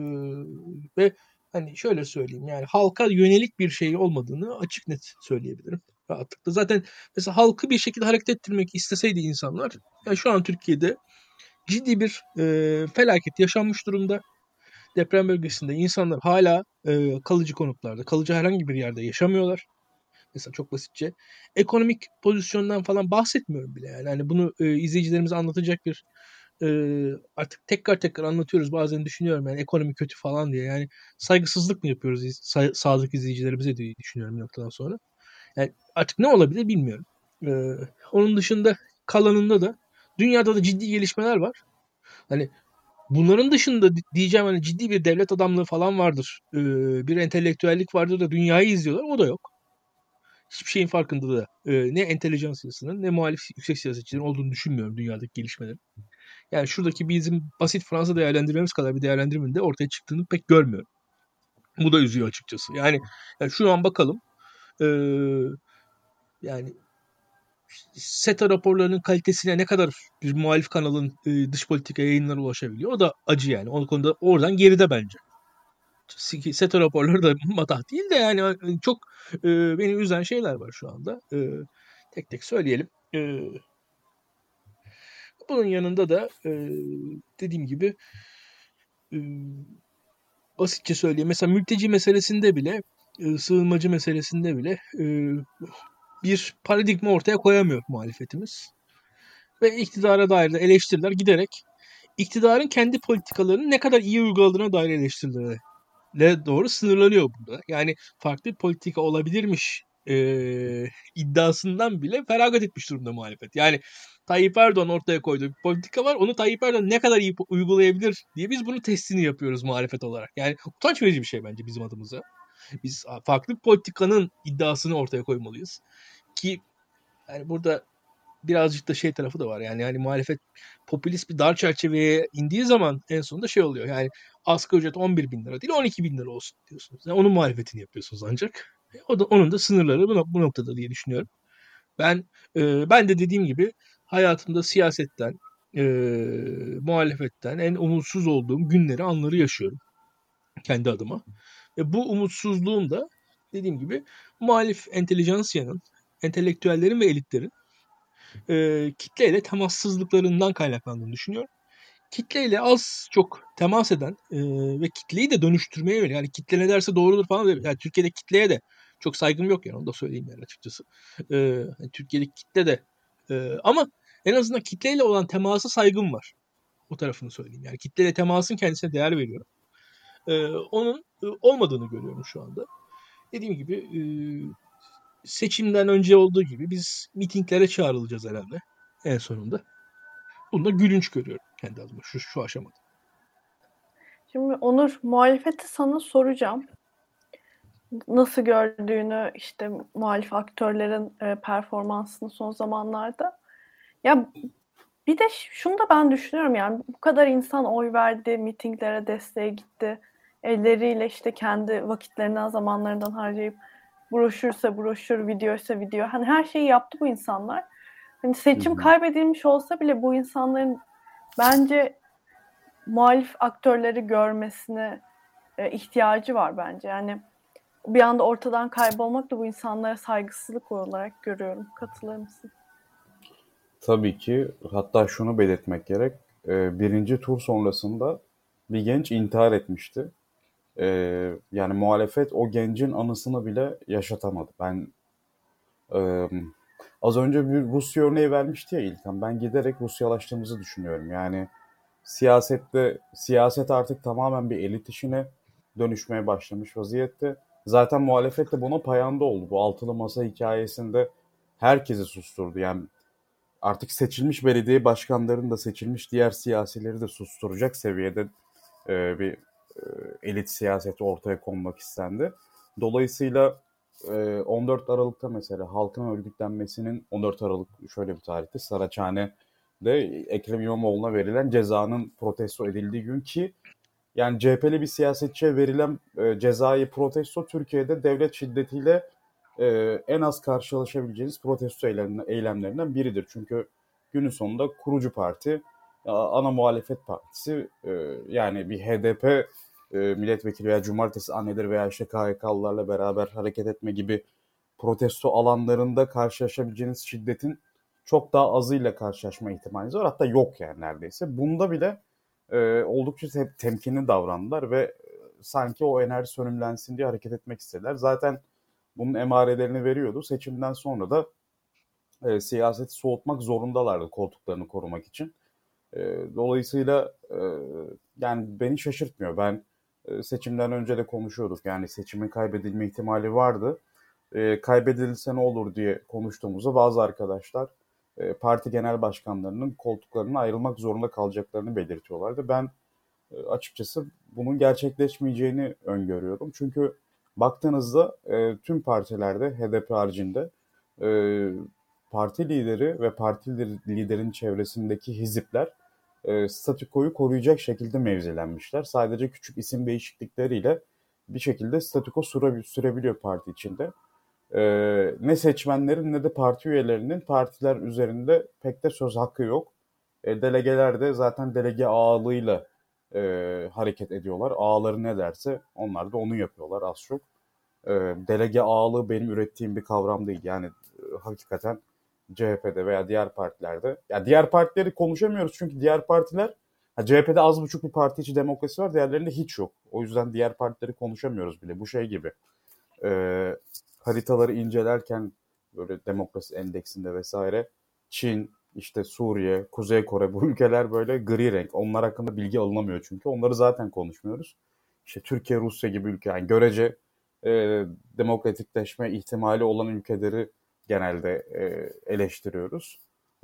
ve hani şöyle söyleyeyim yani halka yönelik bir şey olmadığını açık net söyleyebilirim rahatlıkla. Zaten mesela halkı bir şekilde hareket ettirmek isteseydi insanlar yani şu an Türkiye'de ciddi bir e, felaket yaşanmış durumda. Deprem bölgesinde insanlar hala e, kalıcı konutlarda, kalıcı herhangi bir yerde yaşamıyorlar. Mesela çok basitçe. Ekonomik pozisyondan falan bahsetmiyorum bile yani. Hani bunu e, izleyicilerimize anlatacak bir e, artık tekrar tekrar anlatıyoruz. Bazen düşünüyorum yani ekonomi kötü falan diye. Yani saygısızlık mı yapıyoruz sa- sağlık izleyicilerimize diye düşünüyorum bir noktadan sonra. Yani artık ne olabilir bilmiyorum. Ee, onun dışında kalanında da dünyada da ciddi gelişmeler var. Hani bunların dışında diyeceğim hani ciddi bir devlet adamlığı falan vardır. Ee, bir entelektüellik vardır da dünyayı izliyorlar. O da yok. Hiçbir şeyin farkında da e, ne entelijansiyasının ne muhalif yüksek siyasetçilerin olduğunu düşünmüyorum dünyadaki gelişmelerin. Yani şuradaki bizim basit Fransa değerlendirmemiz kadar bir değerlendirmenin de ortaya çıktığını pek görmüyorum. Bu da üzüyor açıkçası. Yani, yani şu an bakalım e, yani SETA raporlarının kalitesine ne kadar bir muhalif kanalın e, dış politika yayınları ulaşabiliyor. O da acı yani. O konuda oradan geride bence. SETA raporları da *laughs* matah değil de yani çok e, beni üzen şeyler var şu anda. E, tek tek söyleyelim. E, bunun yanında da e, dediğim gibi e, basitçe söyleyeyim. Mesela mülteci meselesinde bile e, sığınmacı meselesinde bile e, bir paradigma ortaya koyamıyor muhalefetimiz. Ve iktidara dair de eleştiriler giderek iktidarın kendi politikalarını ne kadar iyi uyguladığına dair eleştirilere doğru sınırlanıyor burada. Yani farklı politika olabilirmiş e, iddiasından bile feragat etmiş durumda muhalefet. Yani Tayyip Erdoğan ortaya koyduğu bir politika var. Onu Tayyip Erdoğan ne kadar iyi uygulayabilir diye biz bunu testini yapıyoruz muhalefet olarak. Yani utanç verici bir şey bence bizim adımıza. Biz farklı bir politikanın iddiasını ortaya koymalıyız. Ki yani burada birazcık da şey tarafı da var. Yani yani muhalefet popülist bir dar çerçeveye indiği zaman en sonunda şey oluyor. Yani asgari ücret 11 bin lira değil 12 bin lira olsun diyorsunuz. Yani onun muhalefetini yapıyorsunuz ancak. O da onun da sınırları bu, bu noktada diye düşünüyorum. Ben e, ben de dediğim gibi hayatımda siyasetten, e, muhalefetten en umutsuz olduğum günleri, anları yaşıyorum kendi adıma. Ve bu umutsuzluğun da dediğim gibi muhalif entelijansiyanın, entelektüellerin ve elitlerin e, kitleyle temassızlıklarından kaynaklandığını düşünüyorum. Kitleyle az çok temas eden e, ve kitleyi de dönüştürmeye yönelik. Yani kitle ne derse doğrudur falan. Yani Türkiye'de kitleye de çok saygım yok yani onu da söyleyeyim yani açıkçası. E, yani Türkiye'deki kitle de e, ama en azından kitleyle olan temasa saygım var. O tarafını söyleyeyim. Yani kitleyle temasın kendisine değer veriyorum. Ee, onun e, olmadığını görüyorum şu anda. Dediğim gibi e, seçimden önce olduğu gibi biz mitinglere çağrılacağız herhalde en sonunda. Bunu da gülünç görüyorum kendi adıma şu, şu aşamada. Şimdi Onur muhalefeti sana soracağım. Nasıl gördüğünü işte muhalif aktörlerin e, performansını son zamanlarda. Ya bir de şunu da ben düşünüyorum yani bu kadar insan oy verdi, mitinglere desteğe gitti. Elleriyle işte kendi vakitlerinden, zamanlarından harcayıp broşürse broşür, videoysa video. Hani her şeyi yaptı bu insanlar. Hani seçim Hı-hı. kaybedilmiş olsa bile bu insanların bence muhalif aktörleri görmesine e, ihtiyacı var bence. Yani bir anda ortadan kaybolmak da bu insanlara saygısızlık olarak görüyorum. Katılır mısın? Tabii ki. Hatta şunu belirtmek gerek. E, birinci tur sonrasında bir genç intihar etmişti. E, yani muhalefet o gencin anısını bile yaşatamadı. Ben e, az önce bir Rusya örneği vermişti ya İlkan. Ben giderek Rusyalaştığımızı düşünüyorum. Yani siyasette siyaset artık tamamen bir elit işine dönüşmeye başlamış vaziyette. Zaten muhalefet de buna payanda oldu. Bu altılı masa hikayesinde herkesi susturdu. Yani artık seçilmiş belediye başkanlarını da seçilmiş diğer siyasileri de susturacak seviyede e, bir e, elit siyaseti ortaya konmak istendi. Dolayısıyla e, 14 Aralık'ta mesela halkın örgütlenmesinin 14 Aralık şöyle bir tarihte Saraçhane'de Ekrem İmamoğlu'na verilen cezanın protesto edildiği gün ki yani CHP'li bir siyasetçiye verilen e, cezayı protesto Türkiye'de devlet şiddetiyle e, en az karşılaşabileceğiniz protesto eylemlerinden biridir. Çünkü günün sonunda kurucu parti, ana muhalefet partisi e, yani bir HDP e, milletvekili veya cumartesi anneleri veya işte KHK'lılarla beraber hareket etme gibi protesto alanlarında karşılaşabileceğiniz şiddetin çok daha azıyla karşılaşma ihtimaliniz var. Hatta yok yani neredeyse. Bunda bile e, oldukça te- temkinli davrandılar ve sanki o enerji sönümlensin diye hareket etmek istediler. Zaten bunun emarelerini veriyordu. Seçimden sonra da e, siyaseti soğutmak zorundalardı koltuklarını korumak için. E, dolayısıyla e, yani beni şaşırtmıyor. Ben e, seçimden önce de konuşuyorduk. Yani seçimin kaybedilme ihtimali vardı. E, kaybedilse ne olur diye konuştuğumuzda bazı arkadaşlar e, parti genel başkanlarının koltuklarına ayrılmak zorunda kalacaklarını belirtiyorlardı. Ben e, açıkçası bunun gerçekleşmeyeceğini öngörüyorum. Çünkü baktığınızda e, tüm partilerde HDP haricinde parti lideri ve parti liderin çevresindeki hizipler statükoyu koruyacak şekilde mevzilenmişler. Sadece küçük isim değişiklikleriyle bir şekilde statüko sürebiliyor parti içinde e, ne seçmenlerin ne de parti üyelerinin partiler üzerinde pek de söz hakkı yok. E, delegeler de zaten delege ağalığıyla e, hareket ediyorlar. Ağaları ne derse onlar da onu yapıyorlar az çok. E, delege ağalığı benim ürettiğim bir kavram değil. Yani e, hakikaten CHP'de veya diğer partilerde. Ya diğer partileri konuşamıyoruz çünkü diğer partiler ha, CHP'de az buçuk bir parti içi demokrasi var, diğerlerinde hiç yok. O yüzden diğer partileri konuşamıyoruz bile. Bu şey gibi. E, haritaları incelerken böyle demokrasi endeksinde vesaire Çin, işte Suriye, Kuzey Kore bu ülkeler böyle gri renk. Onlar hakkında bilgi alınamıyor çünkü. Onları zaten konuşmuyoruz. İşte Türkiye, Rusya gibi ülke yani görece e, demokratikleşme ihtimali olan ülkeleri genelde e, eleştiriyoruz.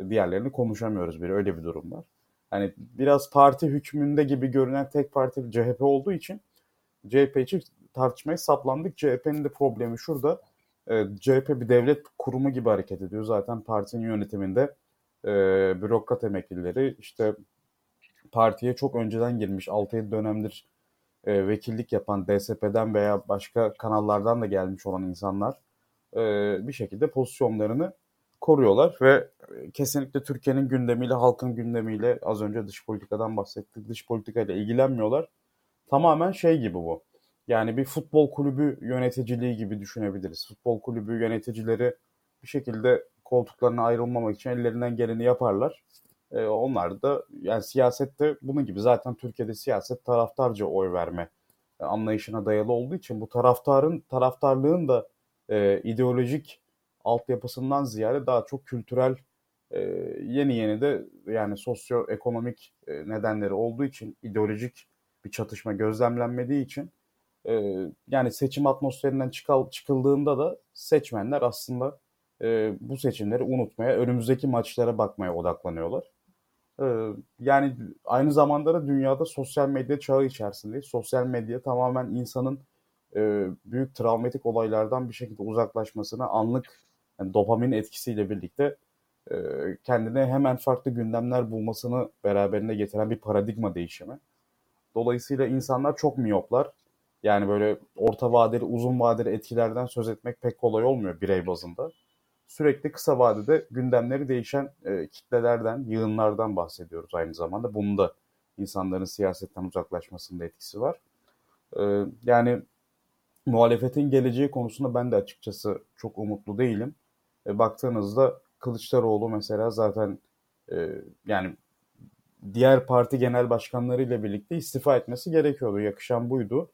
Diğerlerini konuşamıyoruz bile öyle bir durum var. Hani biraz parti hükmünde gibi görünen tek parti CHP olduğu için CHP için tartışmaya saplandık. CHP'nin de problemi şurada. E, CHP bir devlet kurumu gibi hareket ediyor. Zaten partinin yönetiminde e, bürokrat emeklileri işte partiye çok önceden girmiş 6-7 dönemdir e, vekillik yapan DSP'den veya başka kanallardan da gelmiş olan insanlar e, bir şekilde pozisyonlarını koruyorlar ve kesinlikle Türkiye'nin gündemiyle, halkın gündemiyle az önce dış politikadan bahsettik. Dış politikayla ilgilenmiyorlar. Tamamen şey gibi bu. Yani bir futbol kulübü yöneticiliği gibi düşünebiliriz. Futbol kulübü yöneticileri bir şekilde koltuklarına ayrılmamak için ellerinden geleni yaparlar. Ee, onlar da yani siyasette bunun gibi zaten Türkiye'de siyaset taraftarca oy verme anlayışına dayalı olduğu için bu taraftarın taraftarlığın da e, ideolojik altyapısından ziyade daha çok kültürel e, yeni yeni de yani sosyoekonomik e, nedenleri olduğu için ideolojik bir çatışma gözlemlenmediği için e, yani seçim atmosferinden çıkal, çıkıldığında da seçmenler aslında e, bu seçimleri unutmaya, önümüzdeki maçlara bakmaya odaklanıyorlar. E, yani aynı zamanda da dünyada sosyal medya çağı içerisindeyiz. Sosyal medya tamamen insanın e, büyük travmatik olaylardan bir şekilde uzaklaşmasına anlık yani dopamin etkisiyle birlikte e, kendine hemen farklı gündemler bulmasını beraberinde getiren bir paradigma değişimi. Dolayısıyla insanlar çok miyoplar. Yani böyle orta vadeli, uzun vadeli etkilerden söz etmek pek kolay olmuyor birey bazında. Sürekli kısa vadede gündemleri değişen e, kitlelerden, yığınlardan bahsediyoruz aynı zamanda. Bunun da insanların siyasetten uzaklaşmasında etkisi var. E, yani muhalefetin geleceği konusunda ben de açıkçası çok umutlu değilim. E, baktığınızda Kılıçdaroğlu mesela zaten e, yani diğer parti genel başkanlarıyla birlikte istifa etmesi gerekiyordu. Yakışan buydu.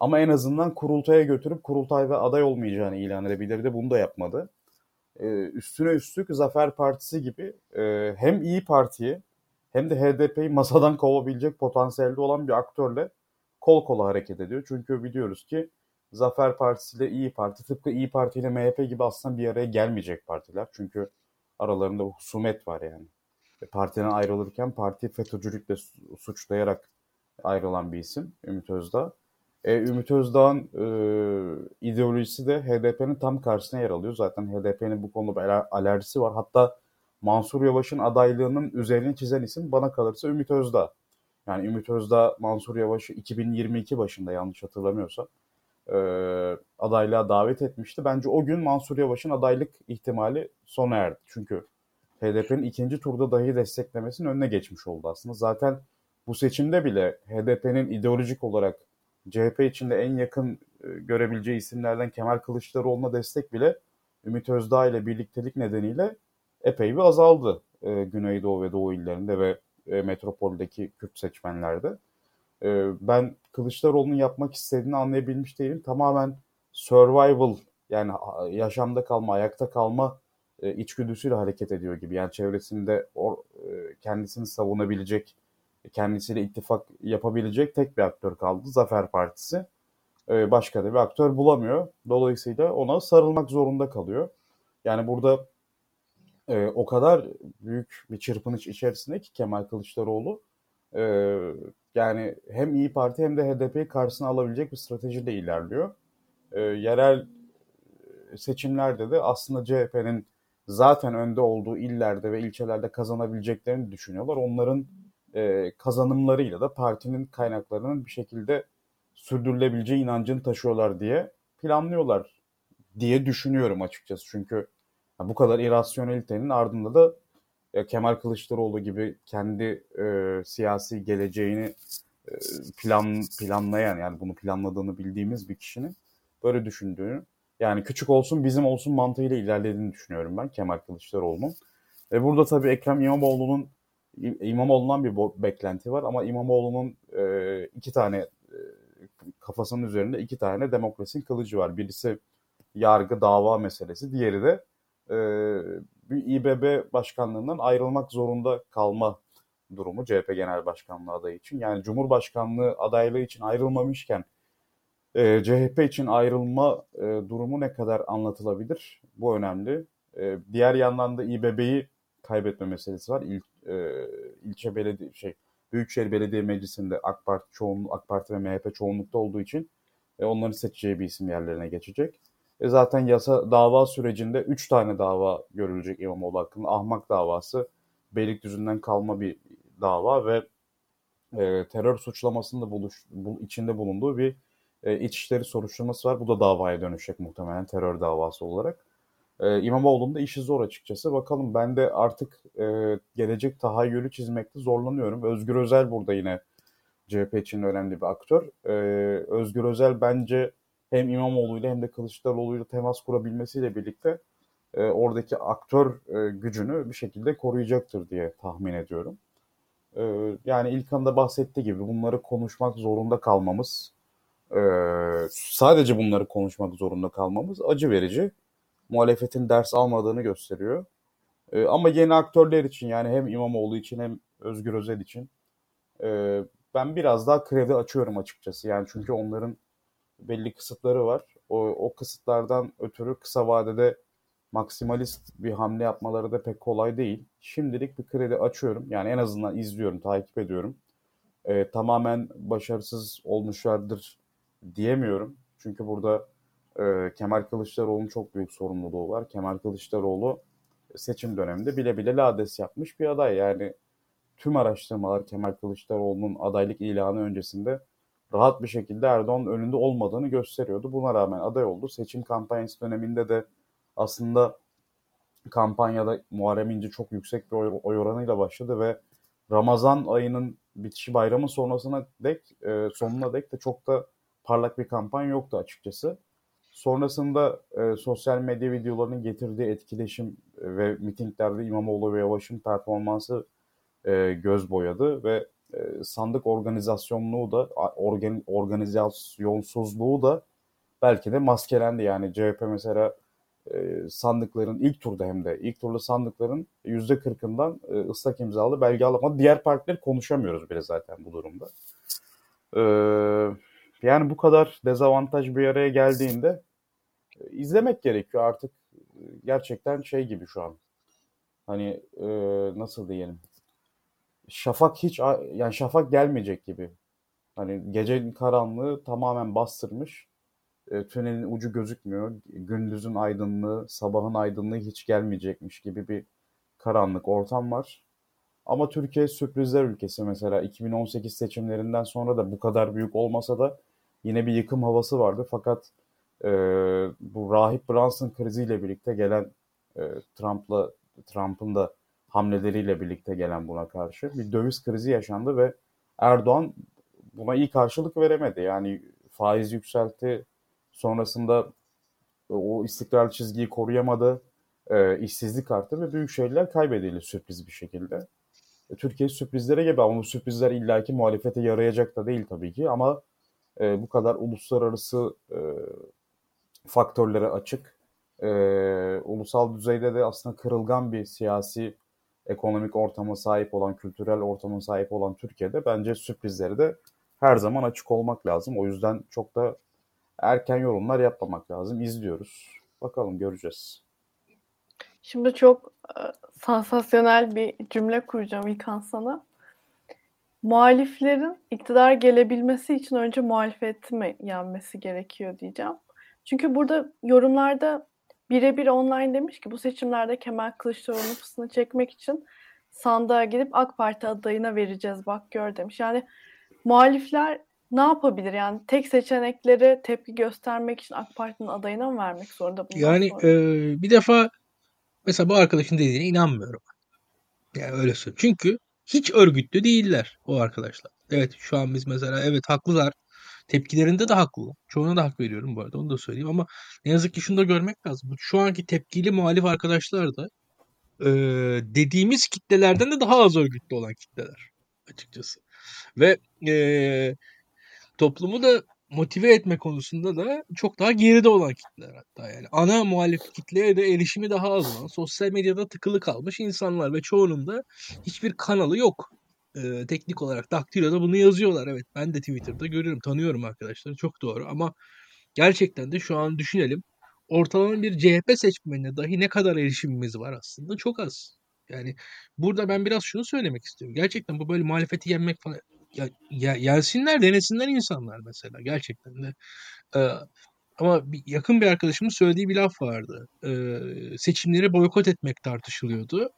Ama en azından kurultaya götürüp kurultayda aday olmayacağını ilan edebilirdi. Bunu da yapmadı. Ee, üstüne üstlük Zafer Partisi gibi e, hem İyi Parti'yi hem de HDP'yi masadan kovabilecek potansiyelde olan bir aktörle kol kola hareket ediyor. Çünkü biliyoruz ki Zafer Partisi ile İyi Parti tıpkı İyi Parti ile MHP gibi aslında bir araya gelmeyecek partiler. Çünkü aralarında husumet var yani. Partiden ayrılırken parti FETÖ'cülükle suçlayarak ayrılan bir isim Ümit Özdağ. E, Ümit Özdağ'ın e, ideolojisi de HDP'nin tam karşısına yer alıyor. Zaten HDP'nin bu konuda bir alerjisi var. Hatta Mansur Yavaş'ın adaylığının üzerini çizen isim bana kalırsa Ümit Özdağ. Yani Ümit Özdağ Mansur Yavaş'ı 2022 başında yanlış hatırlamıyorsam e, adaylığa davet etmişti. Bence o gün Mansur Yavaş'ın adaylık ihtimali sona erdi. Çünkü HDP'nin ikinci turda dahi desteklemesinin önüne geçmiş oldu aslında. Zaten bu seçimde bile HDP'nin ideolojik olarak CHP içinde en yakın e, görebileceği isimlerden Kemal Kılıçdaroğlu'na destek bile Ümit Özdağ ile birliktelik nedeniyle epey bir azaldı e, Güneydoğu ve Doğu illerinde ve e, metropoldeki Kürt seçmenlerde. E, ben Kılıçdaroğlu'nun yapmak istediğini anlayabilmiş değilim. Tamamen survival yani yaşamda kalma, ayakta kalma e, içgüdüsüyle hareket ediyor gibi. Yani çevresinde or, e, kendisini savunabilecek, kendisiyle ittifak yapabilecek tek bir aktör kaldı. Zafer Partisi. E, başka da bir aktör bulamıyor. Dolayısıyla ona sarılmak zorunda kalıyor. Yani burada e, o kadar büyük bir çırpınış içerisinde ki Kemal Kılıçdaroğlu e, yani hem İyi Parti hem de HDP'yi karşısına alabilecek bir stratejiyle ilerliyor. E, yerel seçimlerde de aslında CHP'nin zaten önde olduğu illerde ve ilçelerde kazanabileceklerini düşünüyorlar. Onların e, kazanımlarıyla da partinin kaynaklarının bir şekilde sürdürülebileceği inancını taşıyorlar diye planlıyorlar diye düşünüyorum açıkçası. Çünkü bu kadar irasyonelitenin ardında da Kemal Kılıçdaroğlu gibi kendi e, siyasi geleceğini e, plan planlayan yani bunu planladığını bildiğimiz bir kişinin böyle düşündüğünü yani küçük olsun bizim olsun mantığıyla ilerlediğini düşünüyorum ben Kemal Kılıçdaroğlu'nun. Ve burada tabii Ekrem İmamoğlu'nun İmamoğlu'ndan bir beklenti var ama İmamoğlu'nun e, iki tane e, kafasının üzerinde iki tane demokrasinin kılıcı var. Birisi yargı dava meselesi, diğeri de e, İBB başkanlığından ayrılmak zorunda kalma durumu CHP Genel Başkanlığı adayı için. Yani Cumhurbaşkanlığı adaylığı için ayrılmamışken e, CHP için ayrılma e, durumu ne kadar anlatılabilir? Bu önemli. E, diğer yandan da İBB'yi kaybetme meselesi var. İl, e, ilçe belediye şey Büyükşehir Belediye Meclisi'nde AK Parti çoğunluk AK Parti ve MHP çoğunlukta olduğu için e, onların seçeceği bir isim yerlerine geçecek. E, zaten yasa dava sürecinde 3 tane dava görülecek İmamoğlu hakkında. Ahmak davası, Beylikdüzü'nden kalma bir dava ve e, terör suçlamasında buluş, bu, içinde bulunduğu bir e, İçişleri soruşturması var. Bu da davaya dönüşecek muhtemelen terör davası olarak. E, İmamoğlu'nun da işi zor açıkçası. Bakalım ben de artık e, gelecek tahayyülü çizmekte zorlanıyorum. Özgür Özel burada yine CHP için önemli bir aktör. E, Özgür Özel bence hem İmamoğlu ile hem de Kılıçdaroğlu ile temas kurabilmesiyle birlikte e, oradaki aktör e, gücünü bir şekilde koruyacaktır diye tahmin ediyorum. E, yani İlkan'ın da bahsettiği gibi bunları konuşmak zorunda kalmamız ee, sadece bunları konuşmak zorunda kalmamız acı verici. Muhalefetin ders almadığını gösteriyor. Ee, ama yeni aktörler için yani hem İmamoğlu için hem Özgür Özel için e, ben biraz daha kredi açıyorum açıkçası. Yani çünkü onların belli kısıtları var. O, o kısıtlardan ötürü kısa vadede maksimalist bir hamle yapmaları da pek kolay değil. Şimdilik bir kredi açıyorum. Yani en azından izliyorum, takip ediyorum. Ee, tamamen başarısız olmuşlardır diyemiyorum. Çünkü burada e, Kemal Kılıçdaroğlu'nun çok büyük sorumluluğu var. Kemal Kılıçdaroğlu seçim döneminde bile bile lades yapmış bir aday. Yani tüm araştırmalar Kemal Kılıçdaroğlu'nun adaylık ilanı öncesinde rahat bir şekilde Erdoğan'ın önünde olmadığını gösteriyordu. Buna rağmen aday oldu. Seçim kampanyası döneminde de aslında kampanyada Muharrem İnce çok yüksek bir oy, oy oranıyla başladı ve Ramazan ayının bitişi bayramın sonrasına dek e, sonuna dek de çok da parlak bir kampanya yoktu açıkçası. Sonrasında e, sosyal medya videolarının getirdiği etkileşim ve mitinglerde İmamoğlu ve Yavaş'ın performansı e, göz boyadı ve e, sandık organizasyonluğu da organ, organizasyonsuzluğu da belki de maskelendi. Yani CHP mesela e, sandıkların ilk turda hem de ilk turda sandıkların %40'ından e, ıslak imzalı belge alamadı. Diğer partiler konuşamıyoruz bile zaten bu durumda. E, yani bu kadar dezavantaj bir araya geldiğinde e, izlemek gerekiyor artık gerçekten şey gibi şu an. Hani nasıl diyelim şafak hiç yani şafak gelmeyecek gibi. Hani gecenin karanlığı tamamen bastırmış. E, tünelin ucu gözükmüyor. Gündüzün aydınlığı, sabahın aydınlığı hiç gelmeyecekmiş gibi bir karanlık ortam var. Ama Türkiye sürprizler ülkesi mesela 2018 seçimlerinden sonra da bu kadar büyük olmasa da yine bir yıkım havası vardı. Fakat e, bu Rahip Brunson kriziyle birlikte gelen e, Trump'la Trump'ın da hamleleriyle birlikte gelen buna karşı bir döviz krizi yaşandı ve Erdoğan buna iyi karşılık veremedi. Yani faiz yükseltti. Sonrasında o istikrar çizgiyi koruyamadı. E, işsizlik arttı ve büyük şeyler kaybedildi sürpriz bir şekilde. E, Türkiye sürprizlere gebe ama bu sürprizler illaki muhalefete yarayacak da değil tabii ki ama e, bu kadar uluslararası e, faktörlere açık. E, ulusal düzeyde de aslında kırılgan bir siyasi ekonomik ortama sahip olan, kültürel ortama sahip olan Türkiye'de bence sürprizleri de her zaman açık olmak lazım. O yüzden çok da erken yorumlar yapmamak lazım. İzliyoruz. Bakalım göreceğiz. Şimdi çok e, sansasyonel bir cümle kuracağım İlkan sana. Muhaliflerin iktidar gelebilmesi için önce muhalefeti mi yenmesi gerekiyor diyeceğim. Çünkü burada yorumlarda birebir online demiş ki bu seçimlerde Kemal Kılıçdaroğlu'nun fısını çekmek için sandığa gidip AK Parti adayına vereceğiz bak gör demiş. Yani muhalifler ne yapabilir? Yani tek seçenekleri tepki göstermek için AK Parti'nin adayına mı vermek zorunda? Yani e, bir defa mesela bu arkadaşın dediğine inanmıyorum. Yani öyle söyleyeyim. Çünkü hiç örgütlü değiller o arkadaşlar. Evet şu an biz mesela evet haklılar. Tepkilerinde de haklı. Çoğuna da hak veriyorum bu arada onu da söyleyeyim ama ne yazık ki şunu da görmek lazım. Şu anki tepkili muhalif arkadaşlar da e, dediğimiz kitlelerden de daha az örgütlü olan kitleler açıkçası. Ve e, toplumu da motive etme konusunda da çok daha geride olan kitleler hatta yani. Ana muhalif kitleye de erişimi daha az olan, sosyal medyada tıkılı kalmış insanlar ve çoğunun da hiçbir kanalı yok e, teknik olarak Daktilo'da bunu yazıyorlar. Evet ben de Twitter'da görüyorum. Tanıyorum arkadaşları. Çok doğru ama gerçekten de şu an düşünelim. Ortalama bir CHP seçmenine dahi ne kadar erişimimiz var aslında? Çok az. Yani burada ben biraz şunu söylemek istiyorum. Gerçekten bu böyle muhalefeti yenmek falan ya, ya, yensinler denesinler insanlar mesela gerçekten de. Ee, ama bir, yakın bir arkadaşımın söylediği bir laf vardı. Ee, seçimleri boykot etmek tartışılıyordu.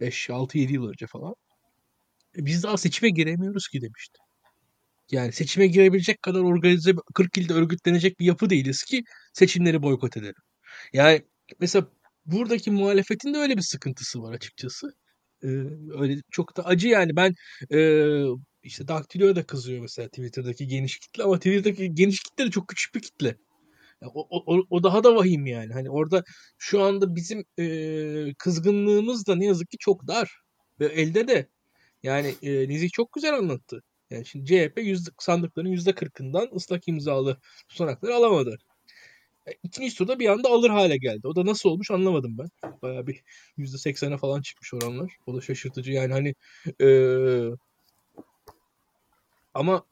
5, 6, 7 yıl önce falan. E, biz daha seçime giremiyoruz ki demişti. Yani seçime girebilecek kadar organize 40 ilde örgütlenecek bir yapı değiliz ki seçimleri boykot edelim. Yani mesela buradaki muhalefetin de öyle bir sıkıntısı var açıkçası. Ee, öyle çok da acı yani ben e, işte Daktilo'ya da kızıyor mesela Twitter'daki geniş kitle ama Twitter'daki geniş kitle de çok küçük bir kitle. O, o, o daha da vahim yani. Hani orada şu anda bizim e, kızgınlığımız da ne yazık ki çok dar. Ve elde de yani e, Nezih çok güzel anlattı. Yani şimdi CHP yüzde, sandıkların yüzde kırkından ıslak imzalı tutanakları alamadı. E, ikinci turda bir anda alır hale geldi. O da nasıl olmuş anlamadım ben. Baya bir yüzde seksene falan çıkmış oranlar. O da şaşırtıcı yani hani e, ama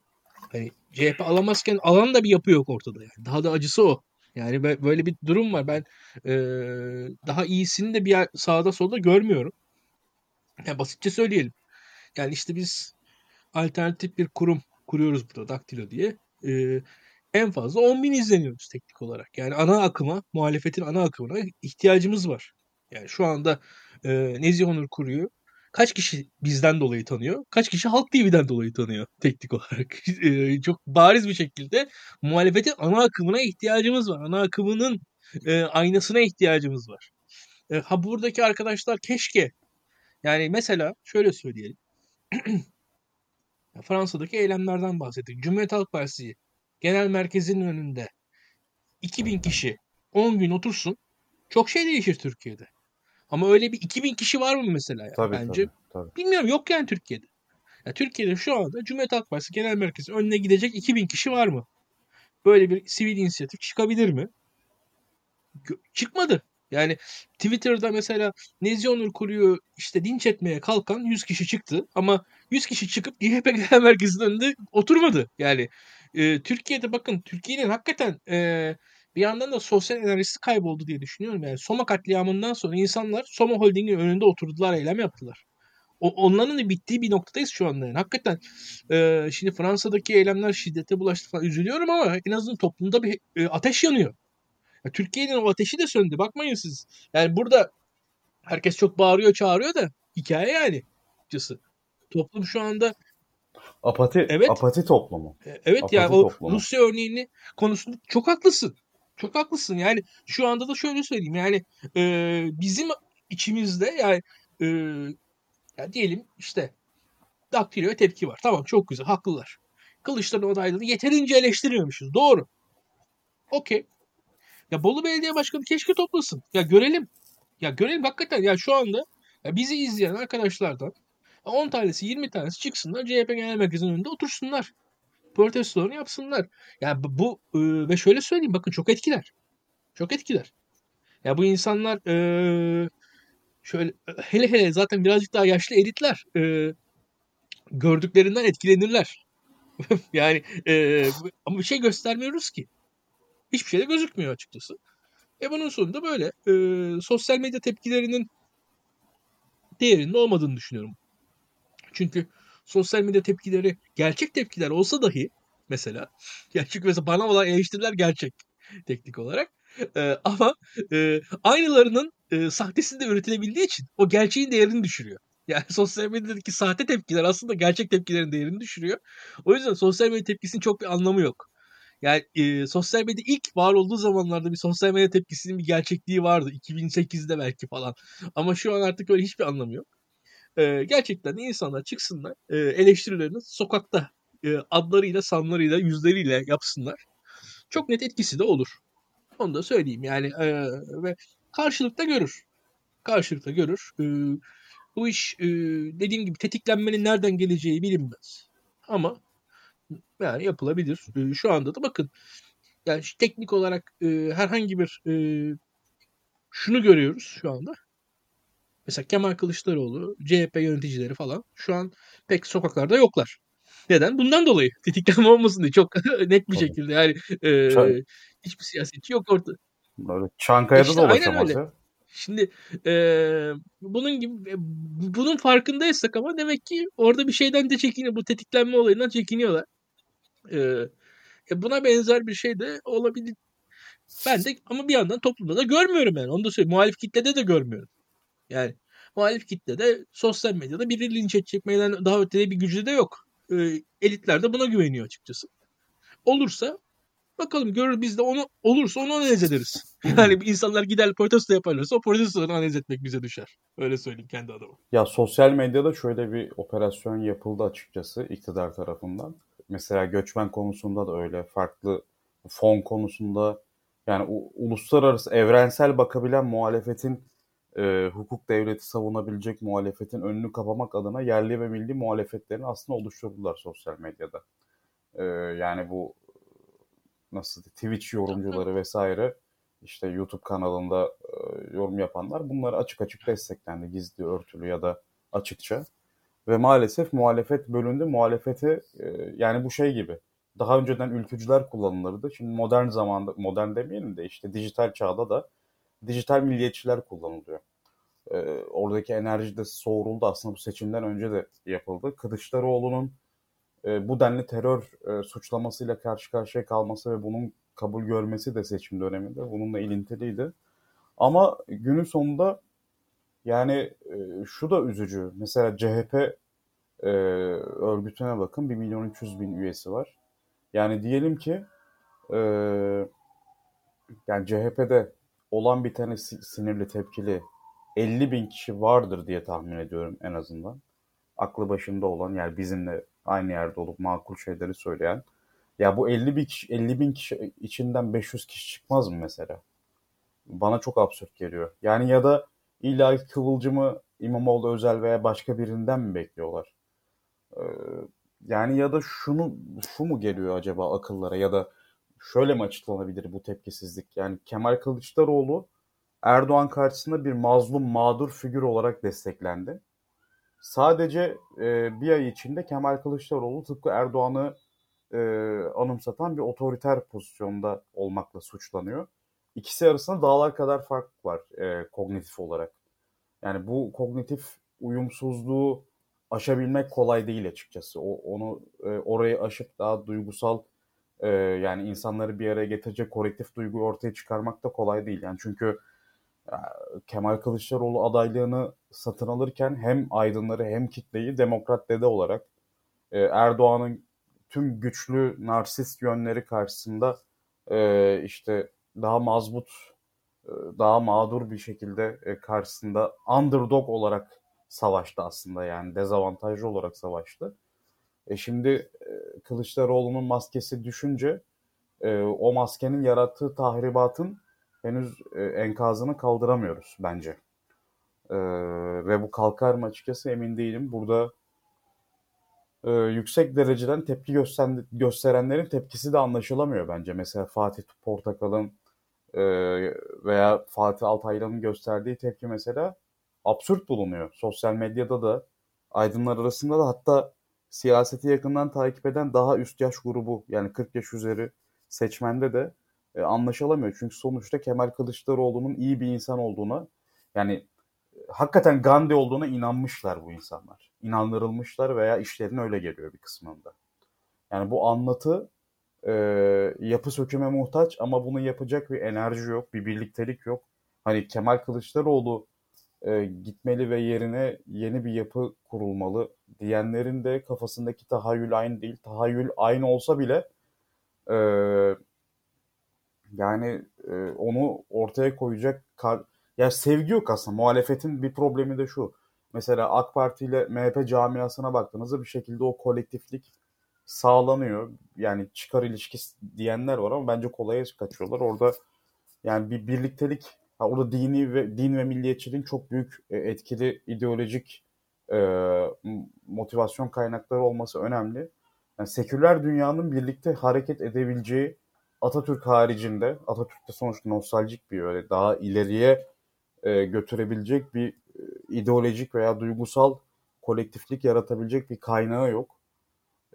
hani CHP alamazken alan da bir yapı yok ortada yani. Daha da acısı o. Yani böyle bir durum var. Ben e, daha iyisini de bir yer, sağda solda görmüyorum. Yani basitçe söyleyelim. Yani işte biz alternatif bir kurum kuruyoruz burada Daktilo diye. Ee, en fazla 10 bin izleniyoruz teknik olarak. Yani ana akıma, muhalefetin ana akımına ihtiyacımız var. Yani şu anda e, Nezih Onur Kuru'yu kaç kişi bizden dolayı tanıyor? Kaç kişi Halk TV'den dolayı tanıyor teknik olarak? *laughs* E, çok bariz bir şekilde muhalefetin ana akımına ihtiyacımız var. Ana akımının e, aynasına ihtiyacımız var. E, ha buradaki arkadaşlar keşke yani mesela şöyle söyleyelim. Fransa'daki eylemlerden bahsettik. Cumhuriyet Halk Partisi genel merkezinin önünde 2000 kişi 10 gün otursun çok şey değişir Türkiye'de. Ama öyle bir 2000 kişi var mı mesela? Yani? Tabii, Bence tabii, tabii. bilmiyorum yok yani Türkiye'de. Ya Türkiye'de şu anda Cumhuriyet Halk Partisi Genel Merkezi önüne gidecek 2000 kişi var mı? Böyle bir sivil inisiyatif çıkabilir mi? Çıkmadı. Yani Twitter'da mesela Nezih Onur işte dinç etmeye kalkan 100 kişi çıktı ama 100 kişi çıkıp CHP *laughs* Genel Merkezi'nin önünde oturmadı. Yani e, Türkiye'de bakın Türkiye'nin hakikaten e, bir yandan da sosyal enerjisi kayboldu diye düşünüyorum. Yani Soma katliamından sonra insanlar Soma Holding'in önünde oturdular, eylem yaptılar. O, onların da bittiği bir noktadayız şu anda. Yani. Hakikaten e, şimdi Fransa'daki eylemler şiddete bulaştı falan üzülüyorum ama en azından toplumda bir e, ateş yanıyor. Türkiye'nin o ateşi de söndü. Bakmayın siz. Yani burada herkes çok bağırıyor, çağırıyor da hikaye yani. Açıkçası. Toplum şu anda Apati, Evet. apati toplumu. e, evet Apati yani o toplumu. Rusya örneğini konusunda çok haklısın. Çok haklısın. Yani şu anda da şöyle söyleyeyim. Yani e, bizim içimizde yani e, ya diyelim işte daktiloya tepki var. Tamam çok güzel. Haklılar. Kılıçdaroğlu adaylığı yeterince eleştirmemişiz. Doğru. Okey. Ya Bolu Belediye Başkanı keşke toplasın. Ya görelim. Ya görelim hakikaten ya şu anda ya bizi izleyen arkadaşlardan 10 tanesi 20 tanesi çıksınlar CHP Genel Merkezi'nin önünde otursunlar. Protestolarını yapsınlar. Ya bu, e, ve şöyle söyleyeyim bakın çok etkiler. Çok etkiler. Ya bu insanlar e, şöyle hele hele zaten birazcık daha yaşlı elitler e, gördüklerinden etkilenirler. *laughs* yani e, ama bir şey göstermiyoruz ki. Hiçbir şey de gözükmüyor açıkçası. E bunun sonunda böyle e, sosyal medya tepkilerinin değerinin olmadığını düşünüyorum. Çünkü sosyal medya tepkileri gerçek tepkiler olsa dahi mesela *laughs* gerçek mesela bana olan eleştiriler gerçek teknik olarak. E, ama e, aynılarının e, sahtesi de üretilebildiği için o gerçeğin değerini düşürüyor. *laughs* Yani sosyal medyadaki sahte tepkiler aslında gerçek tepkilerin değerini düşürüyor. O yüzden sosyal medya tepkisinin çok bir anlamı yok. Yani e, sosyal medya ilk var olduğu zamanlarda bir sosyal medya tepkisinin bir gerçekliği vardı. 2008'de belki falan. Ama şu an artık öyle hiçbir anlamı yok. E, gerçekten de insanlar çıksınlar e, eleştirilerini sokakta e, adlarıyla, sanlarıyla, yüzleriyle yapsınlar. Çok net etkisi de olur. Onu da söyleyeyim yani e, ve karşılıkta görür. Karşılıkta görür. E, bu iş e, dediğim gibi tetiklenmenin nereden geleceği bilinmez. Ama yani yapılabilir. E, şu anda da bakın yani teknik olarak e, herhangi bir e, şunu görüyoruz şu anda. Mesela Kemal Kılıçdaroğlu, CHP yöneticileri falan şu an pek sokaklarda yoklar. Neden? Bundan dolayı. *laughs* Tetiklenme olmasın diye çok *laughs* net bir şekilde. Yani e, Çay- hiçbir siyasetçi yok orada. Böyle Çankaya'da İşte da ulaşamaz ya. Şimdi e, bunun gibi e, bu- bunun farkındaysak ama demek ki orada bir şeyden de çekiniyor. Bu tetiklenme olayından çekiniyorlar. E, e, buna benzer bir şey de olabilir. Ben de ama bir yandan toplumda da görmüyorum yani. Onu da söyleyeyim. Muhalif kitlede de görmüyorum. Yani muhalif kitlede sosyal medyada biri linç edecek meydan daha ötede bir gücü de yok. E, elitler de buna güveniyor açıkçası. Olursa bakalım görür biz de onu olursa onu analiz ederiz. *laughs* Yani insanlar gider protesto yaparlarsa o protestoları analiz etmek bize düşer. Öyle söyleyeyim kendi adıma. Ya sosyal medyada şöyle bir operasyon yapıldı açıkçası iktidar tarafından. Mesela göçmen konusunda da öyle, farklı fon konusunda yani u- uluslararası evrensel bakabilen muhalefetin e, hukuk devleti savunabilecek muhalefetin önünü kapamak adına yerli ve milli muhalefetlerini aslında oluşturdular sosyal medyada. E, yani bu nasıl Twitch yorumcuları vesaire işte YouTube kanalında e, yorum yapanlar bunları açık açık desteklendi gizli örtülü ya da açıkça. Ve maalesef muhalefet bölündü. Muhalefeti e, yani bu şey gibi. Daha önceden ülkücüler kullanılırdı. Şimdi modern zamanda, modern demeyelim de işte dijital çağda da dijital milliyetçiler kullanılıyor. E, oradaki enerji de soğuruldu aslında bu seçimden önce de yapıldı. Kılıçdaroğlu'nun e, bu denli terör e, suçlamasıyla karşı karşıya kalması ve bunun kabul görmesi de seçim döneminde bununla ilintiliydi. Ama günün sonunda Yani e, şu da üzücü. Mesela CHP e, örgütüne bakın 1 milyon 300 bin üyesi var. Yani diyelim ki e, yani CHP'de olan bir tane sinirli tepkili 50 bin kişi vardır diye tahmin ediyorum en azından. Aklı başında olan yani bizimle aynı yerde olup makul şeyleri söyleyen. Ya bu 50 bin kişi, 50 bin kişi içinden 500 kişi çıkmaz mı mesela? Bana çok absürt geliyor. Yani ya da illa Kıvılcım'ı İmamoğlu özel veya başka birinden mi bekliyorlar? Ee, yani ya da şunu şu mu geliyor acaba akıllara ya da şöyle mi açıklanabilir bu tepkisizlik? Yani Kemal Kılıçdaroğlu Erdoğan karşısında bir mazlum mağdur figür olarak desteklendi. Sadece e, bir ay içinde Kemal Kılıçdaroğlu tıpkı Erdoğan'ı e, anımsatan bir otoriter pozisyonda olmakla suçlanıyor. İkisi arasında dağlar kadar fark var e, kognitif olarak. Yani bu kognitif uyumsuzluğu aşabilmek kolay değil açıkçası. O, onu e, orayı aşıp daha duygusal e, yani insanları bir araya getirecek kolektif duyguyu ortaya çıkarmak da kolay değil. Yani çünkü Kemal Kılıçdaroğlu adaylığını satın alırken hem aydınları hem kitleyi demokrat dede olarak e, Erdoğan'ın tüm güçlü narsist yönleri karşısında e, işte daha mazbut, e, daha mağdur bir şekilde e, karşısında underdog olarak savaştı aslında yani dezavantajlı olarak savaştı. E şimdi e, Kılıçdaroğlu'nun maskesi düşünce o maskenin yarattığı tahribatın henüz enkazını kaldıramıyoruz bence. Ve bu kalkar mı açıkçası emin değilim. Burada yüksek dereceden tepki gösteren, gösterenlerin tepkisi de anlaşılamıyor bence. Mesela Fatih Portakal'ın e, veya Fatih Altaylı'nın gösterdiği tepki mesela absürt bulunuyor. Sosyal medyada da aydınlar arasında da hatta siyaseti yakından takip eden daha üst yaş grubu yani 40 yaş üzeri seçmende de e, anlaşılamıyor. Çünkü sonuçta Kemal Kılıçdaroğlu'nun iyi bir insan olduğuna yani e, hakikaten Gandhi olduğuna inanmışlar bu insanlar. İnandırılmışlar veya işlerine öyle geliyor bir kısmında. Yani bu anlatı e, yapı söküme muhtaç ama bunu yapacak bir enerji yok, bir birliktelik yok. Hani Kemal Kılıçdaroğlu e, gitmeli ve yerine yeni bir yapı kurulmalı diyenlerin de kafasındaki tahayyül aynı değil. Tahayyül aynı olsa bile e, yani e, onu ortaya koyacak kar ya sevgi yok aslında. Muhalefetin bir problemi de şu. Mesela AK Parti ile MHP camiasına baktığınızda bir şekilde o kolektiflik sağlanıyor. Yani çıkar ilişkisi diyenler var ama bence kolaya kaçıyorlar. Orada yani bir birliktelik orada dini ve din ve milliyetçiliğin çok büyük e, etkili ideolojik e, motivasyon kaynakları olması önemli. Yani seküler dünyanın birlikte hareket edebileceği Atatürk haricinde, Atatürk de sonuçta nostaljik bir öyle daha ileriye e, götürebilecek bir e, ideolojik veya duygusal kolektiflik yaratabilecek bir kaynağı yok.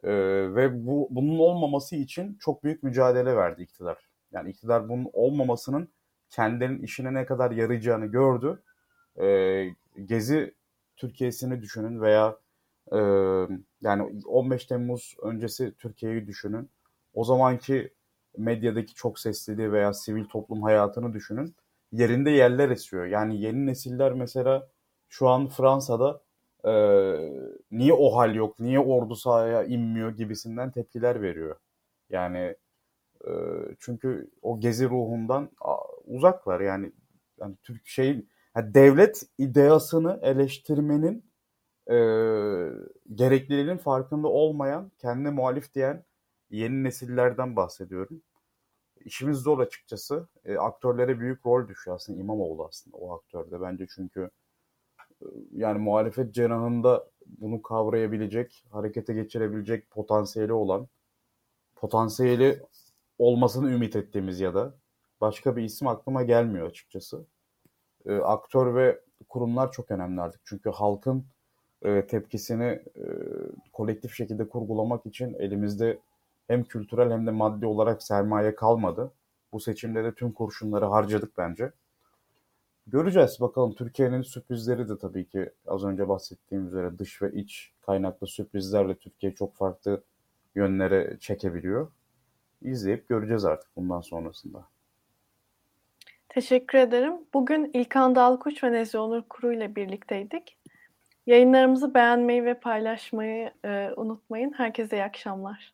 E, ve bu bunun olmaması için çok büyük mücadele verdi iktidar. Yani iktidar bunun olmamasının kendilerinin işine ne kadar yarayacağını gördü. E, Gezi Türkiye'sini düşünün veya e, yani 15 Temmuz öncesi Türkiye'yi düşünün. O zamanki medyadaki çok sesliliği veya sivil toplum hayatını düşünün. Yerinde yerler esiyor. Yani yeni nesiller mesela şu an Fransa'da e, niye o hal yok, niye ordu sahaya inmiyor gibisinden tepkiler veriyor. Yani e, çünkü o gezi ruhundan uzaklar. Yani, yani Türk şey yani devlet ideasını eleştirmenin e, gerekliliğinin farkında olmayan, kendine muhalif diyen yeni nesillerden bahsediyorum. İşimiz zor açıkçası. E, aktörlere büyük rol düşüyor aslında İmamoğlu aslında o aktörde bence çünkü yani muhalefet cenahında bunu kavrayabilecek, harekete geçirebilecek potansiyeli olan, potansiyeli olmasını ümit ettiğimiz ya da başka bir isim aklıma gelmiyor açıkçası. E, aktör ve kurumlar çok önemli artık. Çünkü halkın e, tepkisini e, kolektif şekilde kurgulamak için elimizde hem kültürel hem de maddi olarak sermaye kalmadı. Bu seçimde de tüm kurşunları harcadık bence. Göreceğiz bakalım. Türkiye'nin sürprizleri de tabii ki az önce bahsettiğim üzere dış ve iç kaynaklı sürprizlerle Türkiye çok farklı yönlere çekebiliyor. İzleyip göreceğiz artık bundan sonrasında. Teşekkür ederim. Bugün İlkan Dalkuç ve Nezih Onur Kuru ile birlikteydik. Yayınlarımızı beğenmeyi ve paylaşmayı e, unutmayın. Herkese iyi akşamlar.